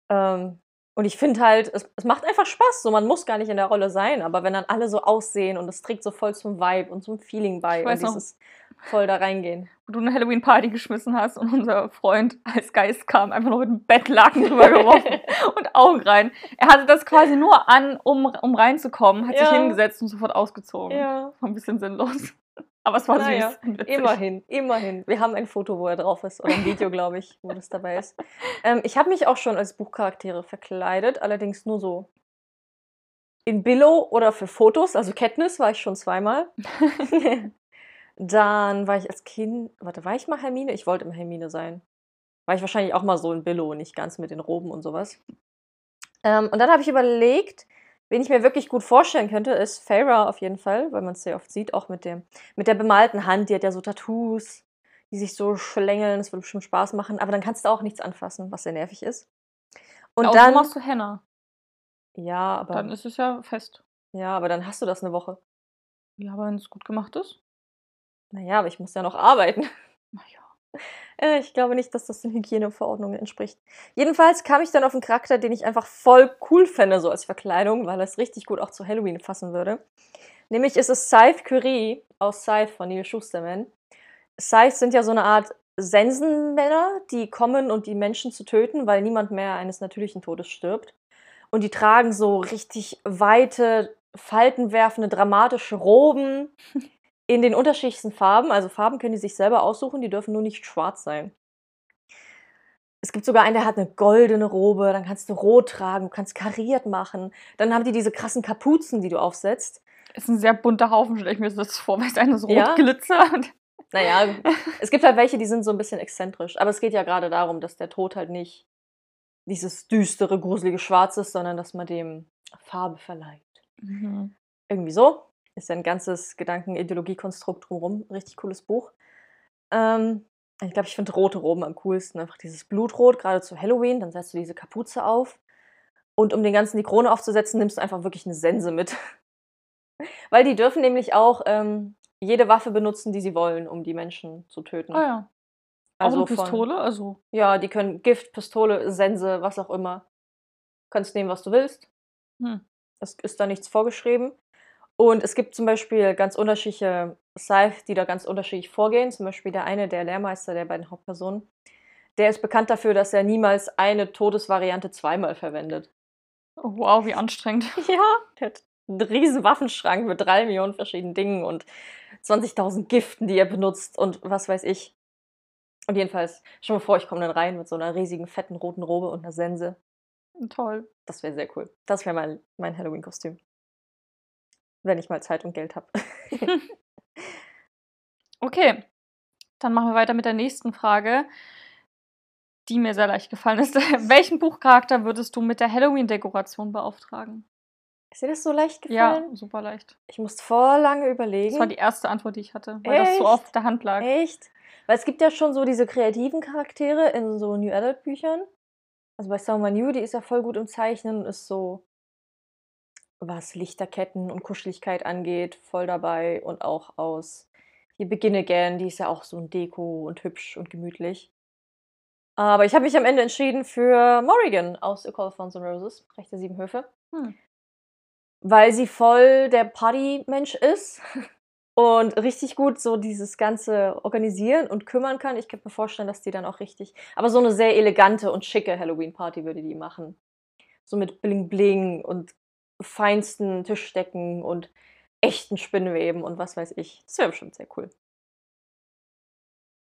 Ähm, und ich finde halt, es, es macht einfach Spaß. So, man muss gar nicht in der Rolle sein, aber wenn dann alle so aussehen und es trägt so voll zum Vibe und zum Feeling bei Ich und weiß noch. dieses voll da reingehen. wo du eine Halloween-Party geschmissen hast und unser Freund als Geist kam, einfach noch mit einem Bettlaken drüber geworfen (laughs) und Augen rein. Er hatte das quasi nur an, um, um reinzukommen, hat sich Ja. hingesetzt und sofort ausgezogen. ja. War ein bisschen sinnlos. Aber es war Naja, süß. Immerhin, immerhin. Wir haben ein Foto, wo er drauf ist. Oder ein Video, glaube ich, wo das dabei ist. Ähm, ich habe mich auch schon als Buchcharaktere verkleidet, allerdings nur so in Billo oder für Fotos. Also Katniss war ich schon zweimal. (laughs) Dann war ich als Kind, warte, war ich mal Hermine? Ich wollte immer Hermine sein. War ich wahrscheinlich auch mal so in Billo, nicht ganz mit den Roben und sowas. Ähm, und dann habe ich überlegt, wen ich mir wirklich gut vorstellen könnte, ist Farah auf jeden Fall, weil man es sehr oft sieht, auch mit, dem, mit der bemalten Hand. Die hat ja so Tattoos, die sich so schlängeln. Das würde bestimmt Spaß machen. Aber dann kannst du auch nichts anfassen, was sehr nervig ist. Und Außer dann. machst du Henna. Ja, aber, Dann ist es ja fest. ja, aber dann hast du das eine Woche. Ja, aber wenn es gut gemacht ist. Naja, aber ich muss ja noch arbeiten. Naja. Äh, Ich glaube nicht, dass das den Hygieneverordnungen entspricht. Jedenfalls kam ich dann auf einen Charakter, den ich einfach voll cool fände, so als Verkleidung, weil es richtig gut auch zu Halloween passen würde. Nämlich ist es Scythe Curie aus Scythe von Neil Schusterman. Scythe sind ja so eine Art Sensenmänner, die kommen, um die Menschen zu töten, weil niemand mehr eines natürlichen Todes stirbt. Und die tragen so richtig weite, faltenwerfende, dramatische Roben (laughs) in den unterschiedlichsten Farben. Also Farben können die sich selber aussuchen, die dürfen nur nicht schwarz sein. Es gibt sogar einen, der hat eine goldene Robe, dann kannst du rot tragen, du kannst kariert machen. Dann haben die diese krassen Kapuzen, die du aufsetzt. Ist ein sehr bunter Haufen, stelle ich mir das vor, weil es eines rot Ja. glitzert. Naja, (laughs) es gibt halt welche, die sind so ein bisschen exzentrisch. Aber es geht ja gerade darum, dass der Tod halt nicht dieses düstere, gruselige Schwarz ist, sondern dass man dem Farbe verleiht. Mhm. Irgendwie so. Ist ja ein ganzes Gedanken-Ideologiekonstrukt drumherum. Richtig cooles Buch. Ähm, ich glaube, ich finde rote Roben am coolsten. Einfach dieses Blutrot, gerade zu Halloween. Dann setzt du diese Kapuze auf. Und um den ganzen die Krone aufzusetzen, nimmst du einfach wirklich eine Sense mit. (laughs) Weil die dürfen nämlich auch ähm, jede Waffe benutzen, die sie wollen, um die Menschen zu töten. Ah ja. Also auch eine von- Pistole, also. Ja, die können Gift, Pistole, Sense, was auch immer. Du kannst nehmen, was du willst. Hm. Es ist da nichts vorgeschrieben. Und es gibt zum Beispiel ganz unterschiedliche Scythe, die da ganz unterschiedlich vorgehen. Zum Beispiel der eine, der Lehrmeister der beiden Hauptpersonen, der ist bekannt dafür, dass er niemals eine Todesvariante zweimal verwendet. Oh, wow, wie anstrengend. (laughs) Ja, der hat einen riesen Waffenschrank mit drei Millionen verschiedenen Dingen und 20.000 Giften, die er benutzt und was weiß ich. Und jedenfalls, schon mal vor, ich komme dann rein mit so einer riesigen, fetten, roten Robe und einer Sense. Toll. Das wäre sehr cool. Das wäre mein, mein Halloween-Kostüm. Wenn ich mal Zeit und Geld habe. (laughs) Okay, dann machen wir weiter mit der nächsten Frage, die mir sehr leicht gefallen ist. (laughs) Welchen Buchcharakter würdest du mit der Halloween-Dekoration beauftragen? Ist dir das so leicht Ja, gefallen? super leicht. Ich musste vor lange überlegen. Das war die erste Antwort, die ich hatte, weil das so Echt? auf der Hand lag. Echt? Weil es gibt ja schon so diese kreativen Charaktere in so New Adult Büchern. Also bei Summer New, die ist ja voll gut im Zeichnen und ist so, was Lichterketten und Kuscheligkeit angeht, voll dabei. Und auch aus hier Begin Again, die ist ja auch so ein Deko und hübsch und gemütlich. Aber ich habe mich am Ende entschieden für Morrigan aus A Call of Thorns and Roses, Recht der Sieben Höfe. Hm. Weil sie voll der Party-Mensch ist. (laughs) und richtig gut so dieses ganze organisieren und kümmern kann. Ich könnte mir vorstellen, dass die dann auch richtig, aber so eine sehr elegante und schicke Halloween-Party würde die machen. So mit Bling Bling und feinsten Tischdecken und echten Spinnweben und was weiß ich. Das wäre bestimmt sehr cool.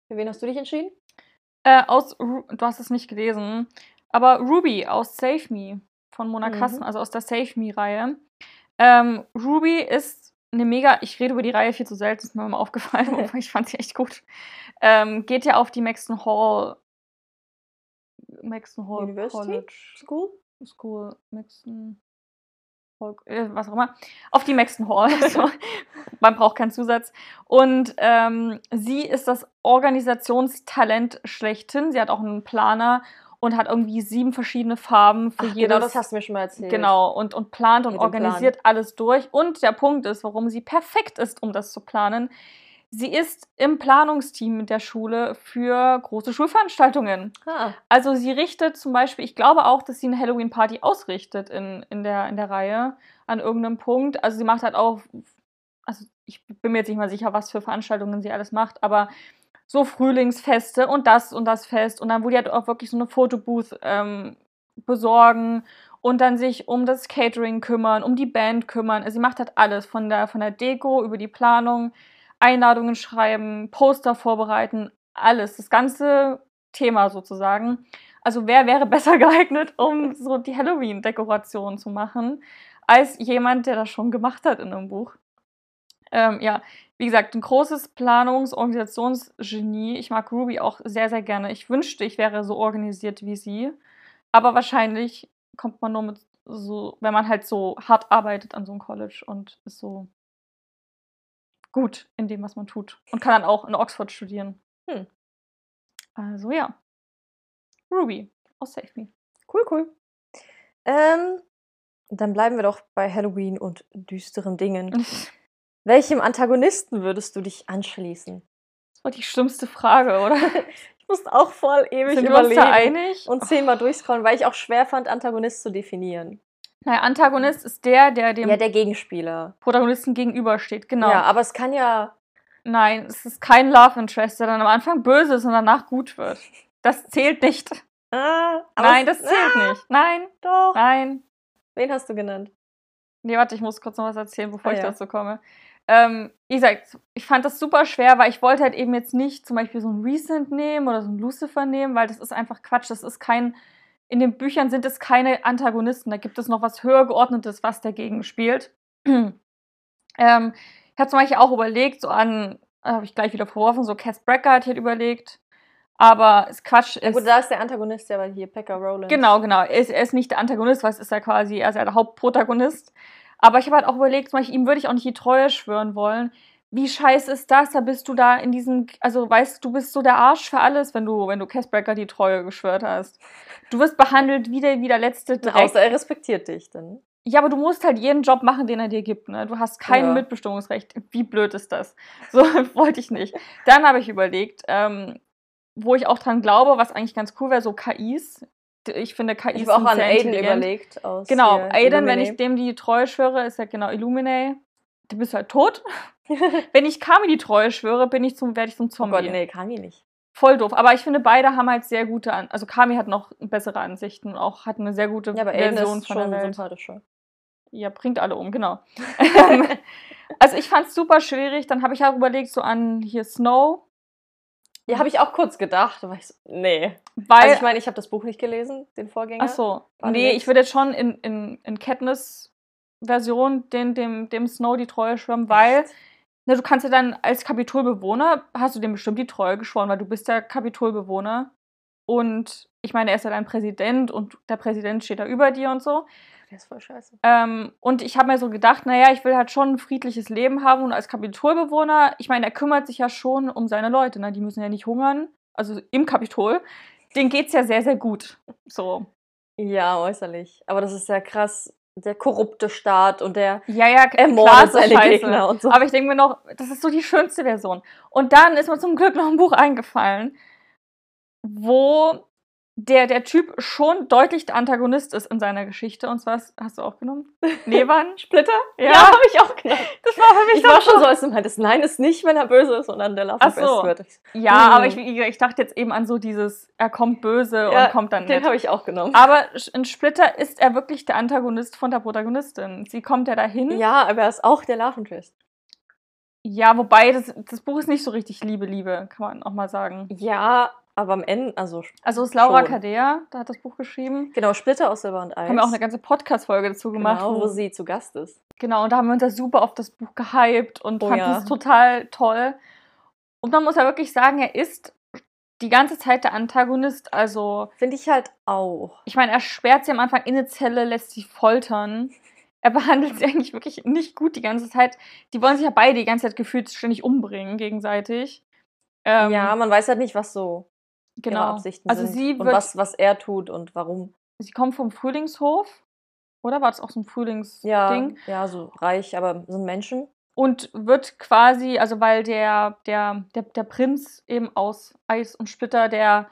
Für wen hast du dich entschieden? Äh, aus, Ru- du hast es nicht gelesen, aber Ruby aus Save Me von Mona Mhm. Kassen, also aus der Save Me-Reihe. Ähm, Ruby ist eine mega, ich rede über die Reihe viel zu selten, ist mir mal aufgefallen, (laughs) aber ich fand sie echt gut. Ähm, geht ja auf die Maxton Hall. Maxton Hall University? College School? School, Maxton was auch immer. Auf die Maxton Hall. (laughs) so. Man braucht keinen Zusatz. Und ähm, sie ist das Organisationstalent schlechthin. Sie hat auch einen Planer und hat irgendwie sieben verschiedene Farben für Ach, jedes. genau, das hast du mir schon mal erzählt. Genau, und, und plant und organisiert alles durch. Und der Punkt ist, warum sie perfekt ist, um das zu planen. Sie ist im Planungsteam der Schule für große Schulveranstaltungen. Ah, Also sie richtet zum Beispiel, ich glaube auch, dass sie eine Halloween-Party ausrichtet in, in, der, in der Reihe an irgendeinem Punkt. Also sie macht halt auch, also ich bin mir jetzt nicht mal sicher, was für Veranstaltungen sie alles macht, aber so Frühlingsfeste und das und das Fest und dann wurde halt auch wirklich so eine Fotobooth ähm, besorgen und dann sich um das Catering kümmern, um die Band kümmern. Also sie macht halt alles von der, von der Deko über die Planung, Einladungen schreiben, Poster vorbereiten, alles, das ganze Thema sozusagen. Also wer wäre (laughs) besser geeignet, um so die Halloween-Dekoration zu machen, als jemand, der das schon gemacht hat in einem Buch. Ähm, ja, wie gesagt, ein großes Planungs-, Organisationsgenie. Ich mag Ruby auch sehr, sehr gerne. Ich wünschte, ich wäre so organisiert wie sie. Aber wahrscheinlich kommt man nur mit so, wenn man halt so hart arbeitet an so einem College und ist so gut in dem, was man tut. Und kann dann auch in Oxford studieren. Hm. Also ja. Ruby aus Save Me. cool, cool. Ähm, dann bleiben wir doch bei Halloween und düsteren Dingen. (laughs) Welchem Antagonisten würdest du dich anschließen? Das war die schlimmste Frage, oder? (laughs) Ich musste auch voll ewig Sind wir uns überlegen da einig? und zehnmal durchscrollen, weil ich auch schwer fand, Antagonist zu definieren. Naja, Antagonist ist der, der dem Ja, der Gegenspieler. Protagonisten gegenübersteht. Genau. Ja, aber es kann ja. Nein, es ist kein Love Interest, der dann am Anfang böse ist und danach gut wird. Das zählt nicht. Ah, Nein, das zählt ah, nicht. Nein, Doch. nein. Wen hast du genannt? Nee, warte, ich muss kurz noch was erzählen, bevor Ah, ich ja. dazu komme. Ähm, wie gesagt, ich fand das super schwer, weil ich wollte halt eben jetzt nicht zum Beispiel so ein Recent nehmen oder so ein Lucifer nehmen, weil das ist einfach Quatsch. Das ist kein. In den Büchern sind es keine Antagonisten. Da gibt es noch was höher geordnetes, was dagegen spielt. (clears throat) ähm, ich habe zum Beispiel auch überlegt, so an, habe ich gleich wieder verworfen, so Cass ich halt überlegt. Aber es Quatsch ist. gut, da ist der Antagonist ja hier Pekka Rowland. Genau, genau. Er ist, er ist nicht der Antagonist, weil es ist ja quasi, er ist ja der Hauptprotagonist. Aber ich habe halt auch überlegt, zum Beispiel, ihm würde ich auch nicht die Treue schwören wollen. Wie scheiße ist das? Da bist du da in diesem, also weißt du, du bist so der Arsch für alles, wenn du, wenn du Cashbreaker die Treue geschwört hast. Du wirst behandelt wie der, wie der letzte Dreck. Außer er respektiert dich dann. Ja, aber du musst halt jeden Job machen, den er dir gibt. Ne? Du hast kein Ja. Mitbestimmungsrecht. Wie blöd ist das? So (laughs) wollte ich nicht. Dann habe ich überlegt, ähm, wo ich auch dran glaube, was eigentlich ganz cool wäre, so KIs. Ich finde KIs Ich habe auch sind an sehr Aiden überlegt. Aus Genau, Aiden, wenn Illuminae. ich dem die Treue schwöre, ist ja genau Illuminae. Du bist halt tot. (laughs) wenn ich Kami die Treue schwöre, bin ich zum, werde ich zum Oh Zombie. Gott, nee, Kami nicht. Voll doof. Aber ich finde, beide haben halt sehr gute, An also Kami hat noch bessere Ansichten und auch hat eine sehr gute Ja, aber Version ist von der schon Welt. sympathischer. Ja, bringt alle um, genau. (laughs) Ähm, also ich fand es super schwierig. Dann habe ich auch überlegt, so an hier Snow. Ja, habe ich auch kurz gedacht. Aber ich so, nee. Weil, Also ich meine, ich habe das Buch nicht gelesen, den Vorgänger. ach so, nee, ich würde jetzt schon in, in, in Katniss Version den, dem, dem Snow die Treue schwören, weil na, du kannst ja dann als Kapitolbewohner, hast du dem bestimmt die Treue geschworen, weil du bist der Kapitolbewohner. Und ich meine, er ist ja dein Präsident und der Präsident steht da über dir und so. Der ist voll scheiße. Ähm, und ich habe mir so gedacht, naja, ich will halt schon ein friedliches Leben haben und als Kapitolbewohner, ich meine, er kümmert sich ja schon um seine Leute, ne? die müssen ja nicht hungern, also im Kapitol. Denen geht's ja sehr, sehr gut. So. Ja, äußerlich. Aber das ist ja krass. Der korrupte Staat und der Ja, ja, ermordet seine scheiße. Gegner und so. Aber ich denke mir noch, das ist so die schönste Version. Und dann ist mir zum Glück noch ein Buch eingefallen, wo der, der Typ schon deutlich der Antagonist ist in seiner Geschichte. Und zwar, hast, hast du auch genommen? (laughs) Nevan? Splitter? Ja. habe ich auch genommen. Das war für mich Ich war schon so, als du meintest, nein, ist nicht, wenn er böse ist, sondern der Love so. Wird. Ja, Hm. aber ich, ich dachte jetzt eben an so dieses, er kommt böse Ja, und kommt dann Den habe ich auch genommen. Aber in Splitter ist er wirklich der Antagonist von der Protagonistin. Sie kommt ja dahin. Ja, aber er ist auch der Love Interest. Ja, wobei das, das Buch ist nicht so richtig Liebe, Liebe, kann man auch mal sagen. Ja, aber am Ende, also Also es ist Laura Schon. Kadea, da hat das Buch geschrieben. genau, Splitter aus Silber und Eis. Haben wir auch eine ganze Podcast-Folge dazu gemacht. genau, wo wo, sie zu Gast ist. genau, und da haben wir uns ja super auf das Buch gehypt und Oh fanden ja. es total toll. Und man muss ja wirklich sagen, er ist die ganze Zeit der Antagonist. Also, Finde ich halt auch. ich meine, er sperrt sie am Anfang in eine Zelle, lässt sie foltern. Er behandelt sie eigentlich wirklich nicht gut die ganze Zeit. Die wollen sich ja beide die ganze Zeit gefühlt ständig umbringen, gegenseitig. Ähm, ja, man weiß halt nicht, was so ihre genau. Absichten Also sind. sie und wird, was, was er tut und warum. sie kommt vom Frühlingshof, oder war das auch so ein Frühlingsding? Ja, ja, so reich, aber sind Menschen. Und wird quasi, also weil der, der, der, der Prinz eben aus Eis und Splitter, der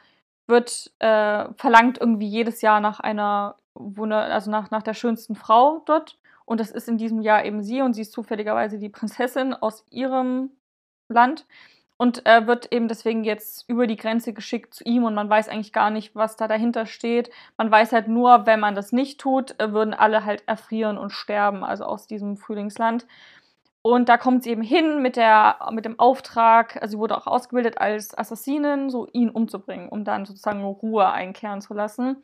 wird äh, verlangt irgendwie jedes Jahr nach einer Wunder, also nach, nach der schönsten Frau dort. Und das ist in diesem Jahr eben sie und sie ist zufälligerweise die Prinzessin aus ihrem Land und äh, wird eben deswegen jetzt über die Grenze geschickt zu ihm und man weiß eigentlich gar nicht, was da dahinter steht. Man weiß halt nur, wenn man das nicht tut, äh, würden alle halt erfrieren und sterben, also aus diesem Frühlingsland. Und da kommt sie eben hin mit, der, mit dem Auftrag, also sie wurde auch ausgebildet als Assassinin, so ihn umzubringen, um dann sozusagen Ruhe einkehren zu lassen.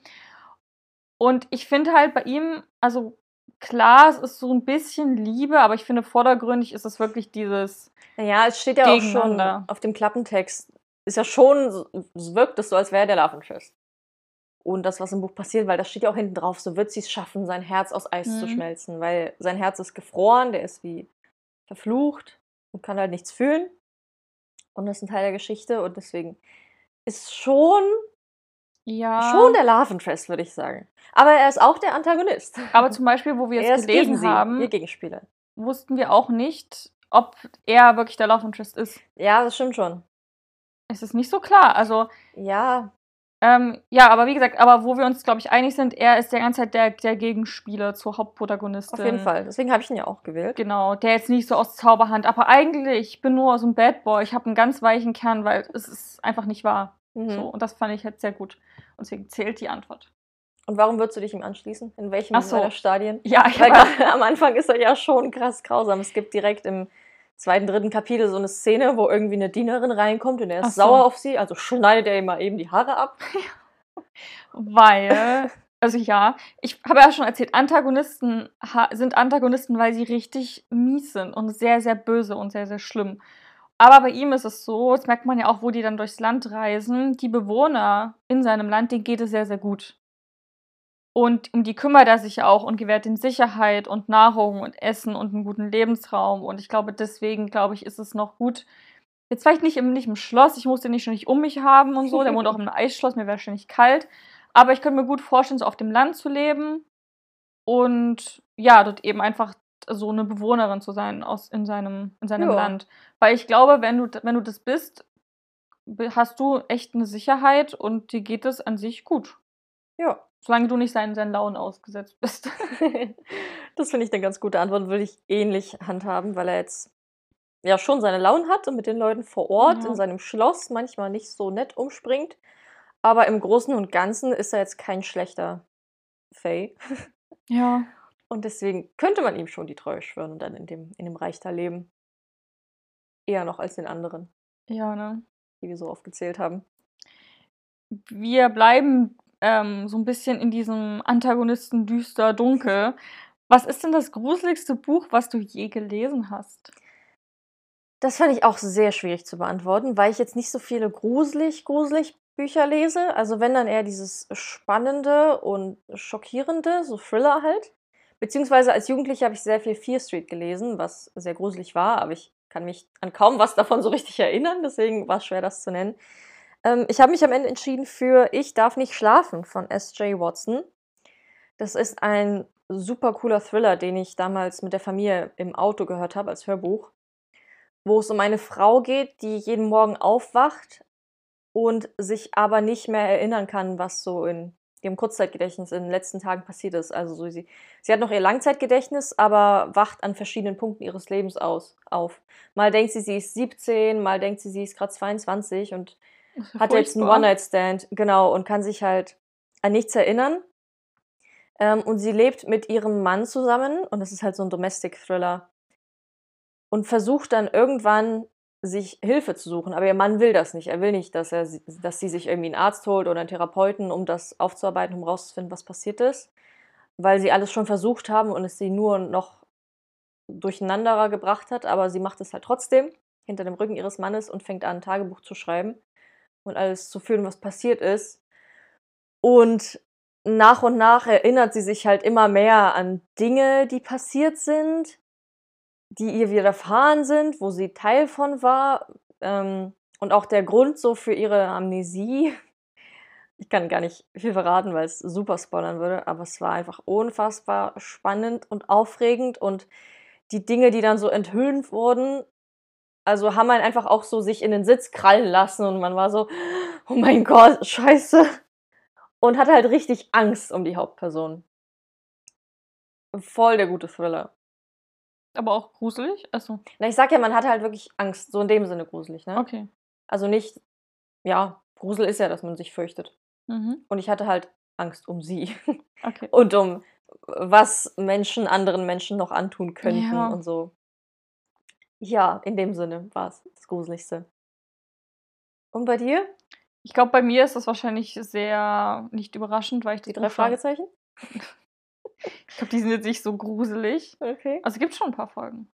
Und ich finde halt bei ihm, also klar, es ist so ein bisschen Liebe, aber ich finde vordergründig ist es wirklich dieses, Naja, es steht ja auch schon auf dem Klappentext. Ist ja schon, es wirkt es so, als wäre der Interest. Und das, was im Buch passiert, weil da steht ja auch hinten drauf, so wird sie es schaffen, sein Herz aus Eis zu Mhm. schmelzen, weil sein Herz ist gefroren, der ist wie verflucht und kann halt nichts fühlen. Und das ist ein Teil der Geschichte und deswegen ist schon, ja. schon der Love Interest, würde ich sagen. Aber er ist auch der Antagonist. aber zum Beispiel, wo wir (laughs) er es gelesen haben, ihr Gegenspieler. wussten wir auch nicht, ob er wirklich der Love Interest ist. Ja, das stimmt schon. Es ist nicht so klar. Also, Ja, ähm, ja, aber wie gesagt, aber wo wir uns, glaube ich, einig sind, er ist der ganze Zeit der, der Gegenspieler zur Hauptprotagonistin. auf jeden Fall. Deswegen habe ich ihn ja auch gewählt. Genau, der jetzt nicht so aus Zauberhand, aber eigentlich, ich bin nur so ein Bad Boy, ich habe einen ganz weichen Kern, weil es ist einfach nicht wahr. Mhm. So, und das fand ich halt sehr gut. Und deswegen zählt die Antwort. Und warum würdest du dich ihm anschließen? In welchem so. seiner Stadien? Ja, ich Weil gerade (laughs) am Anfang ist er ja schon krass grausam. Es gibt direkt im zweiten, dritten Kapitel so eine Szene, wo irgendwie eine Dienerin reinkommt und er ist so. sauer auf sie, also schneidet er ihm mal eben die Haare ab. (laughs) Weil, (laughs) also ja, ich habe ja schon erzählt, Antagonisten sind Antagonisten, weil sie richtig mies sind und sehr, sehr böse und sehr, sehr schlimm. Aber bei ihm ist es so, das merkt man ja auch, wo die dann durchs Land reisen, die Bewohner in seinem Land, denen geht es sehr, sehr gut. Und um die kümmert er sich auch und gewährt ihnen Sicherheit und Nahrung und Essen und einen guten Lebensraum. Und ich glaube, deswegen, glaube ich, ist es noch gut. Jetzt vielleicht nicht im, nicht im Schloss, ich muss den nicht ständig um mich haben und so. Der wohnt auch im Eisschloss, mir wäre ständig kalt. Aber ich könnte mir gut vorstellen, so auf dem Land zu leben und ja, dort eben einfach so eine Bewohnerin zu sein aus, in seinem, in seinem. Land. Weil ich glaube, wenn du, wenn du das bist, hast du echt eine Sicherheit und dir geht es an sich gut. Ja. Solange du nicht seinen, seinen Launen ausgesetzt bist. (laughs) das finde ich eine ganz gute Antwort, würde ich ähnlich handhaben, weil er jetzt ja schon seine Launen hat und mit den Leuten vor Ort Ja. in seinem Schloss manchmal nicht so nett umspringt. Aber im Großen und Ganzen ist er jetzt kein schlechter Faye. Ja. Und deswegen könnte man ihm schon die Treue schwören und dann in dem, in dem Reich da leben. Eher noch als den anderen, Ja, ne? die wir so aufgezählt haben. Wir bleiben ähm, so ein bisschen in diesem Antagonisten düster, dunkel. Was ist denn das gruseligste Buch, was du je gelesen hast? Das fand ich auch sehr schwierig zu beantworten, weil ich jetzt nicht so viele gruselig, gruselig Bücher lese. Also wenn dann eher dieses Spannende und Schockierende, so Thriller halt. Beziehungsweise als Jugendliche habe ich sehr viel Fear Street gelesen, was sehr gruselig war, aber ich kann mich an kaum was davon so richtig erinnern, deswegen war es schwer, das zu nennen. Ähm, ich habe mich am Ende entschieden für Ich darf nicht schlafen von S.J. Watson. Das ist ein super cooler Thriller, den ich damals mit der Familie im Auto gehört habe als Hörbuch, wo es um eine Frau geht, die jeden Morgen aufwacht und sich aber nicht mehr erinnern kann, was so in ihrem Kurzzeitgedächtnis in den letzten Tagen passiert ist. Also so sie, sie hat noch ihr Langzeitgedächtnis, aber wacht an verschiedenen Punkten ihres Lebens aus, auf. Mal denkt sie, sie ist 17, mal denkt sie, sie ist gerade 22 und hat jetzt einen One-Night-Stand, genau, und kann sich halt an nichts erinnern. Ähm, und sie lebt mit ihrem Mann zusammen und das ist halt so ein Domestic-Thriller. Und versucht dann irgendwann sich Hilfe zu suchen. Aber ihr Mann will das nicht. Er will nicht, dass, er, dass sie sich irgendwie einen Arzt holt oder einen Therapeuten, um das aufzuarbeiten, um rauszufinden, was passiert ist. Weil sie alles schon versucht haben und es sie nur noch durcheinander gebracht hat. Aber sie macht es halt trotzdem hinter dem Rücken ihres Mannes und fängt an, ein Tagebuch zu schreiben und alles zu fühlen, was passiert ist. Und nach und nach erinnert sie sich halt immer mehr an Dinge, die passiert sind die ihr widerfahren sind, wo sie Teil von war. Ähm, und auch der Grund so für ihre Amnesie. (laughs) Ich kann gar nicht viel verraten, weil es super spoilern würde, aber es war einfach unfassbar spannend und aufregend und die Dinge, die dann so enthüllt wurden, also haben einen einfach auch so sich in den Sitz krallen lassen und man war so, (gasps) oh mein Gott, scheiße. Und hatte halt richtig Angst um die Hauptperson. Voll der gute Thriller. Aber auch gruselig? Achso. Na, ich sag ja, man hat halt wirklich Angst. So in dem Sinne gruselig, ne? Okay. Also nicht, ja, Grusel ist ja, dass man sich fürchtet. Mhm. Und ich hatte halt Angst um sie. (laughs) Okay. Und um was Menschen anderen Menschen noch antun könnten Ja. und so. Ja, in dem Sinne war es das Gruseligste. Und bei dir? Ich glaube, bei mir ist das wahrscheinlich sehr nicht überraschend, weil ich das Die drei Fragezeichen? (laughs) Ich glaube, die sind jetzt nicht so gruselig. Okay. Also es gibt schon ein paar Folgen,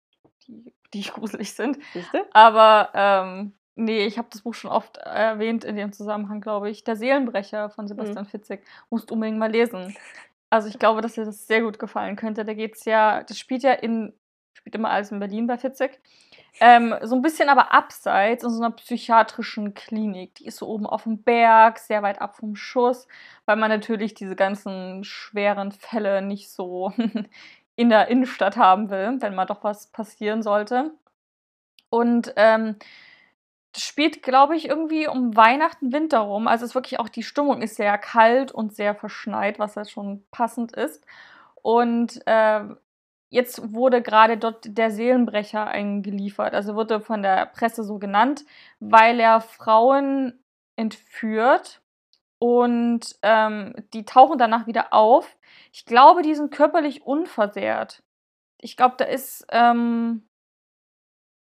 die, die gruselig sind. Siehst du? Aber ähm, nee, ich habe das Buch schon oft erwähnt in dem Zusammenhang, glaube ich. Der Seelenbrecher von Sebastian Fitzek. Musst unbedingt mal lesen. Also ich (laughs) glaube, dass dir das sehr gut gefallen könnte. Da geht's ja, das spielt ja in, spielt immer alles in Berlin bei Fitzek. Ähm, so ein bisschen aber abseits in so einer psychiatrischen Klinik. Die ist so oben auf dem Berg, sehr weit ab vom Schuss, weil man natürlich diese ganzen schweren Fälle nicht so (laughs) in der Innenstadt haben will, wenn mal doch was passieren sollte. Und ähm, spielt, glaube ich, irgendwie um Weihnachten, Winter rum. Also es ist wirklich auch, die Stimmung ist sehr kalt und sehr verschneit, was ja schon passend ist. Und ähm, jetzt wurde gerade dort der Seelenbrecher eingeliefert. Also wurde von der Presse so genannt, weil er Frauen entführt und ähm, die tauchen danach wieder auf. Ich glaube, die sind körperlich unversehrt. Ich glaube, da ist, ähm,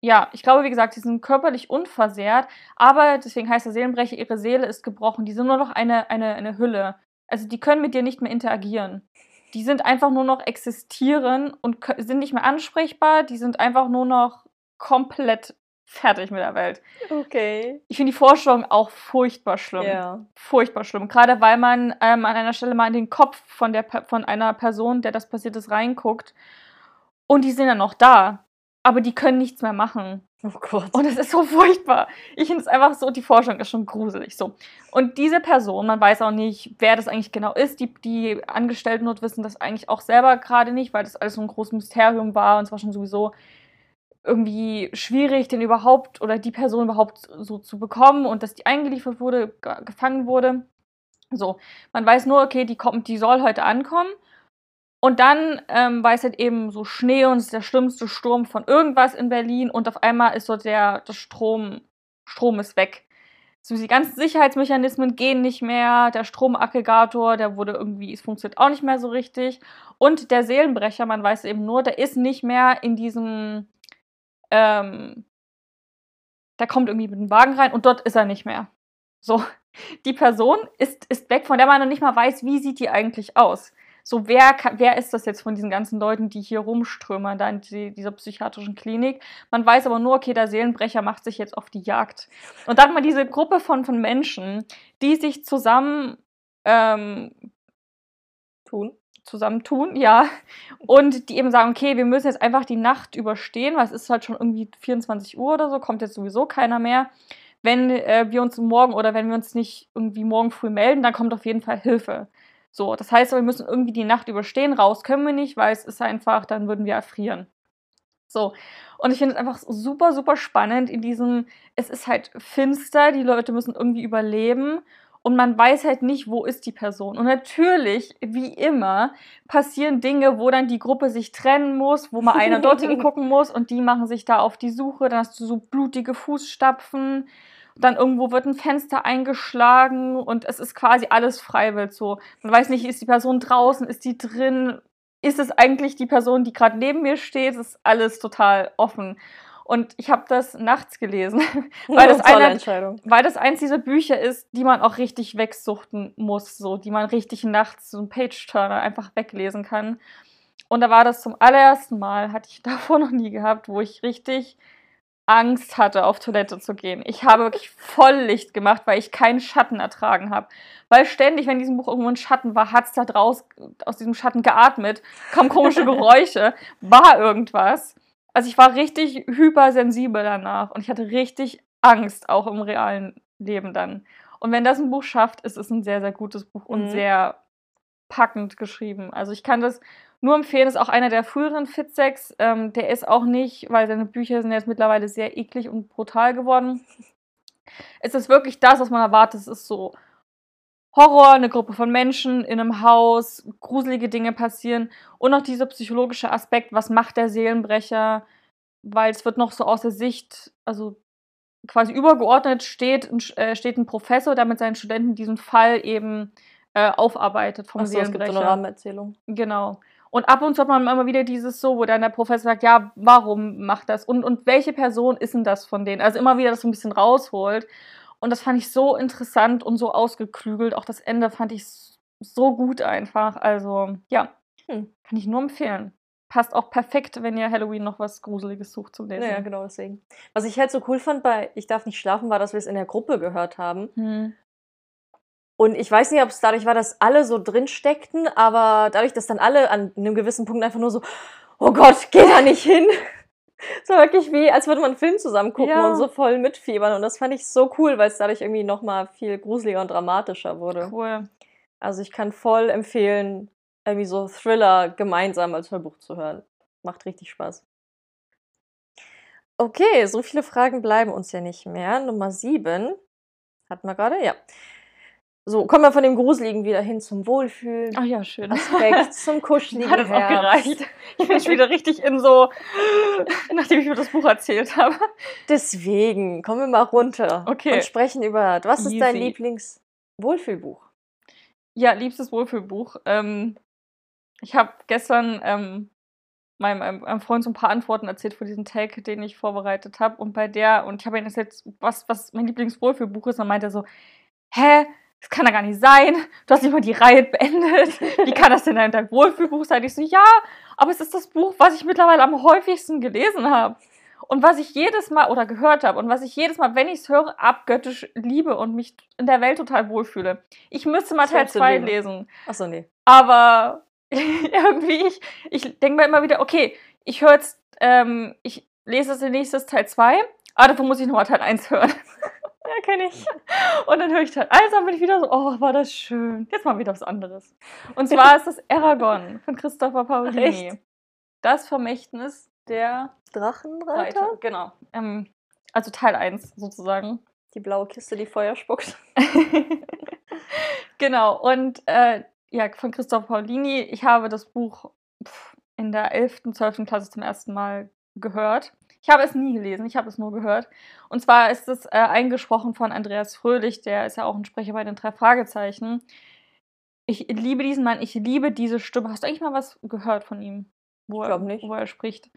ja, ich glaube, wie gesagt, sie sind körperlich unversehrt, aber deswegen heißt der Seelenbrecher, ihre Seele ist gebrochen. Die sind nur noch eine, eine, eine Hülle. Also die können mit dir nicht mehr interagieren. Die sind einfach nur noch existieren und sind nicht mehr ansprechbar. Die sind einfach nur noch komplett fertig mit der Welt. Okay. Ich finde die Vorstellung auch furchtbar schlimm Ja. furchtbar schlimm. Gerade weil man ähm, an einer Stelle mal in den Kopf von, der, von einer Person, der das passiert ist, reinguckt. Und die sind ja noch da. Aber die können nichts mehr machen. Oh Gott. Und es ist so furchtbar. Ich finde es einfach so, die Vorstellung ist schon gruselig. So. Und diese Person, man weiß auch nicht, wer das eigentlich genau ist. Die, die Angestellten dort wissen das eigentlich auch selber gerade nicht, weil das alles so ein großes Mysterium war. Und es war schon sowieso irgendwie schwierig, den überhaupt oder die Person überhaupt so zu bekommen und dass die eingeliefert wurde, ge- gefangen wurde. So, man weiß nur, okay, die kommt, die soll heute ankommen. Und dann ähm, war es halt eben so Schnee und es ist der schlimmste Sturm von irgendwas in Berlin und auf einmal ist dort der, der Strom, Strom ist weg. So, die ganzen Sicherheitsmechanismen gehen nicht mehr, der Stromaggregator, der wurde irgendwie, es funktioniert auch nicht mehr so richtig. Und der Seelenbrecher, man weiß eben nur, der ist nicht mehr in diesem, ähm, der kommt irgendwie mit dem Wagen rein und dort ist er nicht mehr. So, (laughs) die Person ist, ist weg, von der man noch nicht mal weiß, wie sieht die eigentlich aus. So, wer, kann, wer ist das jetzt von diesen ganzen Leuten, die hier rumströmen, da in die, dieser psychiatrischen Klinik? Man weiß aber nur, okay, der Seelenbrecher macht sich jetzt auf die Jagd. Und dann man diese Gruppe von, von Menschen, die sich zusammen ähm, Tun. zusammentun, ja, und die eben sagen, okay, wir müssen jetzt einfach die Nacht überstehen, weil es ist halt schon irgendwie 24 Uhr oder so, kommt jetzt sowieso keiner mehr. Wenn äh, wir uns morgen oder wenn wir uns nicht irgendwie morgen früh melden, dann kommt auf jeden Fall Hilfe. So, das heißt, wir müssen irgendwie die Nacht überstehen. Raus können wir nicht, weil es ist einfach, dann würden wir erfrieren. So. Und ich finde es einfach super, super spannend in diesem, es ist halt finster, die Leute müssen irgendwie überleben und man weiß halt nicht, wo ist die Person. Und natürlich, wie immer, passieren Dinge, wo dann die Gruppe sich trennen muss, wo mal einer (laughs) dorthin gucken muss und die machen sich da auf die Suche. Dann hast du so blutige Fußstapfen. Dann irgendwo wird ein Fenster eingeschlagen und es ist quasi alles freiwillig so. Man weiß nicht, ist die Person draußen, ist die drin, ist es eigentlich die Person, die gerade neben mir steht? Es ist alles total offen. Und ich habe das nachts gelesen, (laughs) weil das, eine, weil das eins dieser Bücher ist, die man auch richtig wegsuchten muss, so, die man richtig nachts, so ein Page-Turner einfach weglesen kann. Und da war das zum allerersten Mal, hatte ich (laughs) davor noch nie gehabt, wo ich richtig Angst hatte, auf Toilette zu gehen. Ich habe wirklich Volllicht gemacht, weil ich keinen Schatten ertragen habe. Weil ständig, wenn in diesem Buch irgendwo ein Schatten war, hat es da draus aus diesem Schatten geatmet, kamen komische (laughs) Geräusche, war irgendwas. Also ich war richtig hypersensibel danach und ich hatte richtig Angst, auch im realen Leben dann. Und wenn das ein Buch schafft, ist es ein sehr, sehr gutes Buch und mhm. sehr packend geschrieben. Also ich kann das nur empfehlen, ist auch einer der früheren Fitzeks. Ähm, der ist auch nicht, weil seine Bücher sind jetzt mittlerweile sehr eklig und brutal geworden. Es ist wirklich das, was man erwartet. Es ist so Horror, eine Gruppe von Menschen in einem Haus, gruselige Dinge passieren und auch dieser psychologische Aspekt, was macht der Seelenbrecher, weil es wird noch so aus der Sicht, also quasi übergeordnet steht, äh, steht ein Professor, der mit seinen Studenten diesen Fall eben äh, aufarbeitet vom Ach so, Seelenbrecher. Es gibt so eine Rahmenerzählung. Genau. Und ab und zu hat man immer wieder dieses so, wo dann der Professor sagt, ja, warum macht das? Und, und welche Person ist denn das von denen? Also immer wieder das so ein bisschen rausholt. Und das fand ich so interessant und so ausgeklügelt. Auch das Ende fand ich so gut einfach. Also, ja, hm. kann ich nur empfehlen. Passt auch perfekt, wenn ihr Halloween noch was Gruseliges sucht zum Lesen. Ja, genau deswegen. Was ich halt so cool fand bei Ich darf nicht schlafen, war, dass wir es in der Gruppe gehört haben. Hm. Und ich weiß nicht, ob es dadurch war, dass alle so drin steckten, aber dadurch, dass dann alle an einem gewissen Punkt einfach nur so, oh Gott, geh da nicht hin, (laughs) es war wirklich wie, als würde man einen Film zusammen gucken ja. und so voll mitfiebern. Und das fand ich so cool, weil es dadurch irgendwie nochmal viel gruseliger und dramatischer wurde. Cool. Also ich kann voll empfehlen, irgendwie so Thriller gemeinsam als Hörbuch zu hören. Macht richtig Spaß. Okay, so viele Fragen bleiben uns ja nicht mehr. Nummer sieben. Hatten wir gerade? Ja. So, kommen wir von dem Gruseligen wieder hin zum Wohlfühlen. Ach ja, schön. Aspekt, (laughs) zum Kuscheligen. Hat es auch gereicht. Ich bin schon wieder richtig in so, (laughs) nachdem ich mir das Buch erzählt habe. Deswegen, kommen wir mal runter. Okay. Und sprechen über, was ist Easy. dein Lieblings-Wohlfühlbuch? Ja, liebstes Wohlfühlbuch. Ähm, ich habe gestern ähm, meinem, meinem, Freund so ein paar Antworten erzählt für diesen Tag, den ich vorbereitet habe. Und bei der, und ich habe ihn erzählt, was, was mein Lieblingswohlfühlbuch ist. Und dann meinte er so, hä? Das kann ja gar nicht sein, du hast nicht mal die Reihe beendet. Wie kann das denn dein Wohlfühlbuch sein? Ich so, ja, aber es ist das Buch, was ich mittlerweile am häufigsten gelesen habe. Und was ich jedes Mal oder gehört habe und was ich jedes Mal, wenn ich es höre, abgöttisch liebe und mich in der Welt total wohlfühle. Ich müsste mal Teil 2 lesen. Achso, nee. Aber (laughs) irgendwie, ich, ich denke mir immer wieder, okay, ich höre jetzt, ähm, ich lese das nächstes Teil 2, aber dafür muss ich nochmal Teil 1 hören. Ja, kenne ich. Und dann höre ich halt dann bin ich wieder so, oh, war das schön. Jetzt mal wieder was anderes. Und zwar ist das Aragon von Christopher Paolini. Echt? Das Vermächtnis der Drachenreiter. Reiter. Genau. Ähm, also Teil 1 sozusagen. Die blaue Kiste, die Feuer spuckt. (laughs) genau. Und äh, ja, von Christopher Paolini. Ich habe das Buch in der 11., 12. Klasse zum ersten Mal gehört. Ich habe es nie gelesen, ich habe es nur gehört. Und zwar ist es äh, eingesprochen von Andreas Fröhlich, der ist ja auch ein Sprecher bei den drei Fragezeichen. Ich liebe diesen Mann, ich liebe diese Stimme. Hast du eigentlich mal was gehört von ihm? Wo ich glaube nicht. Wo er spricht.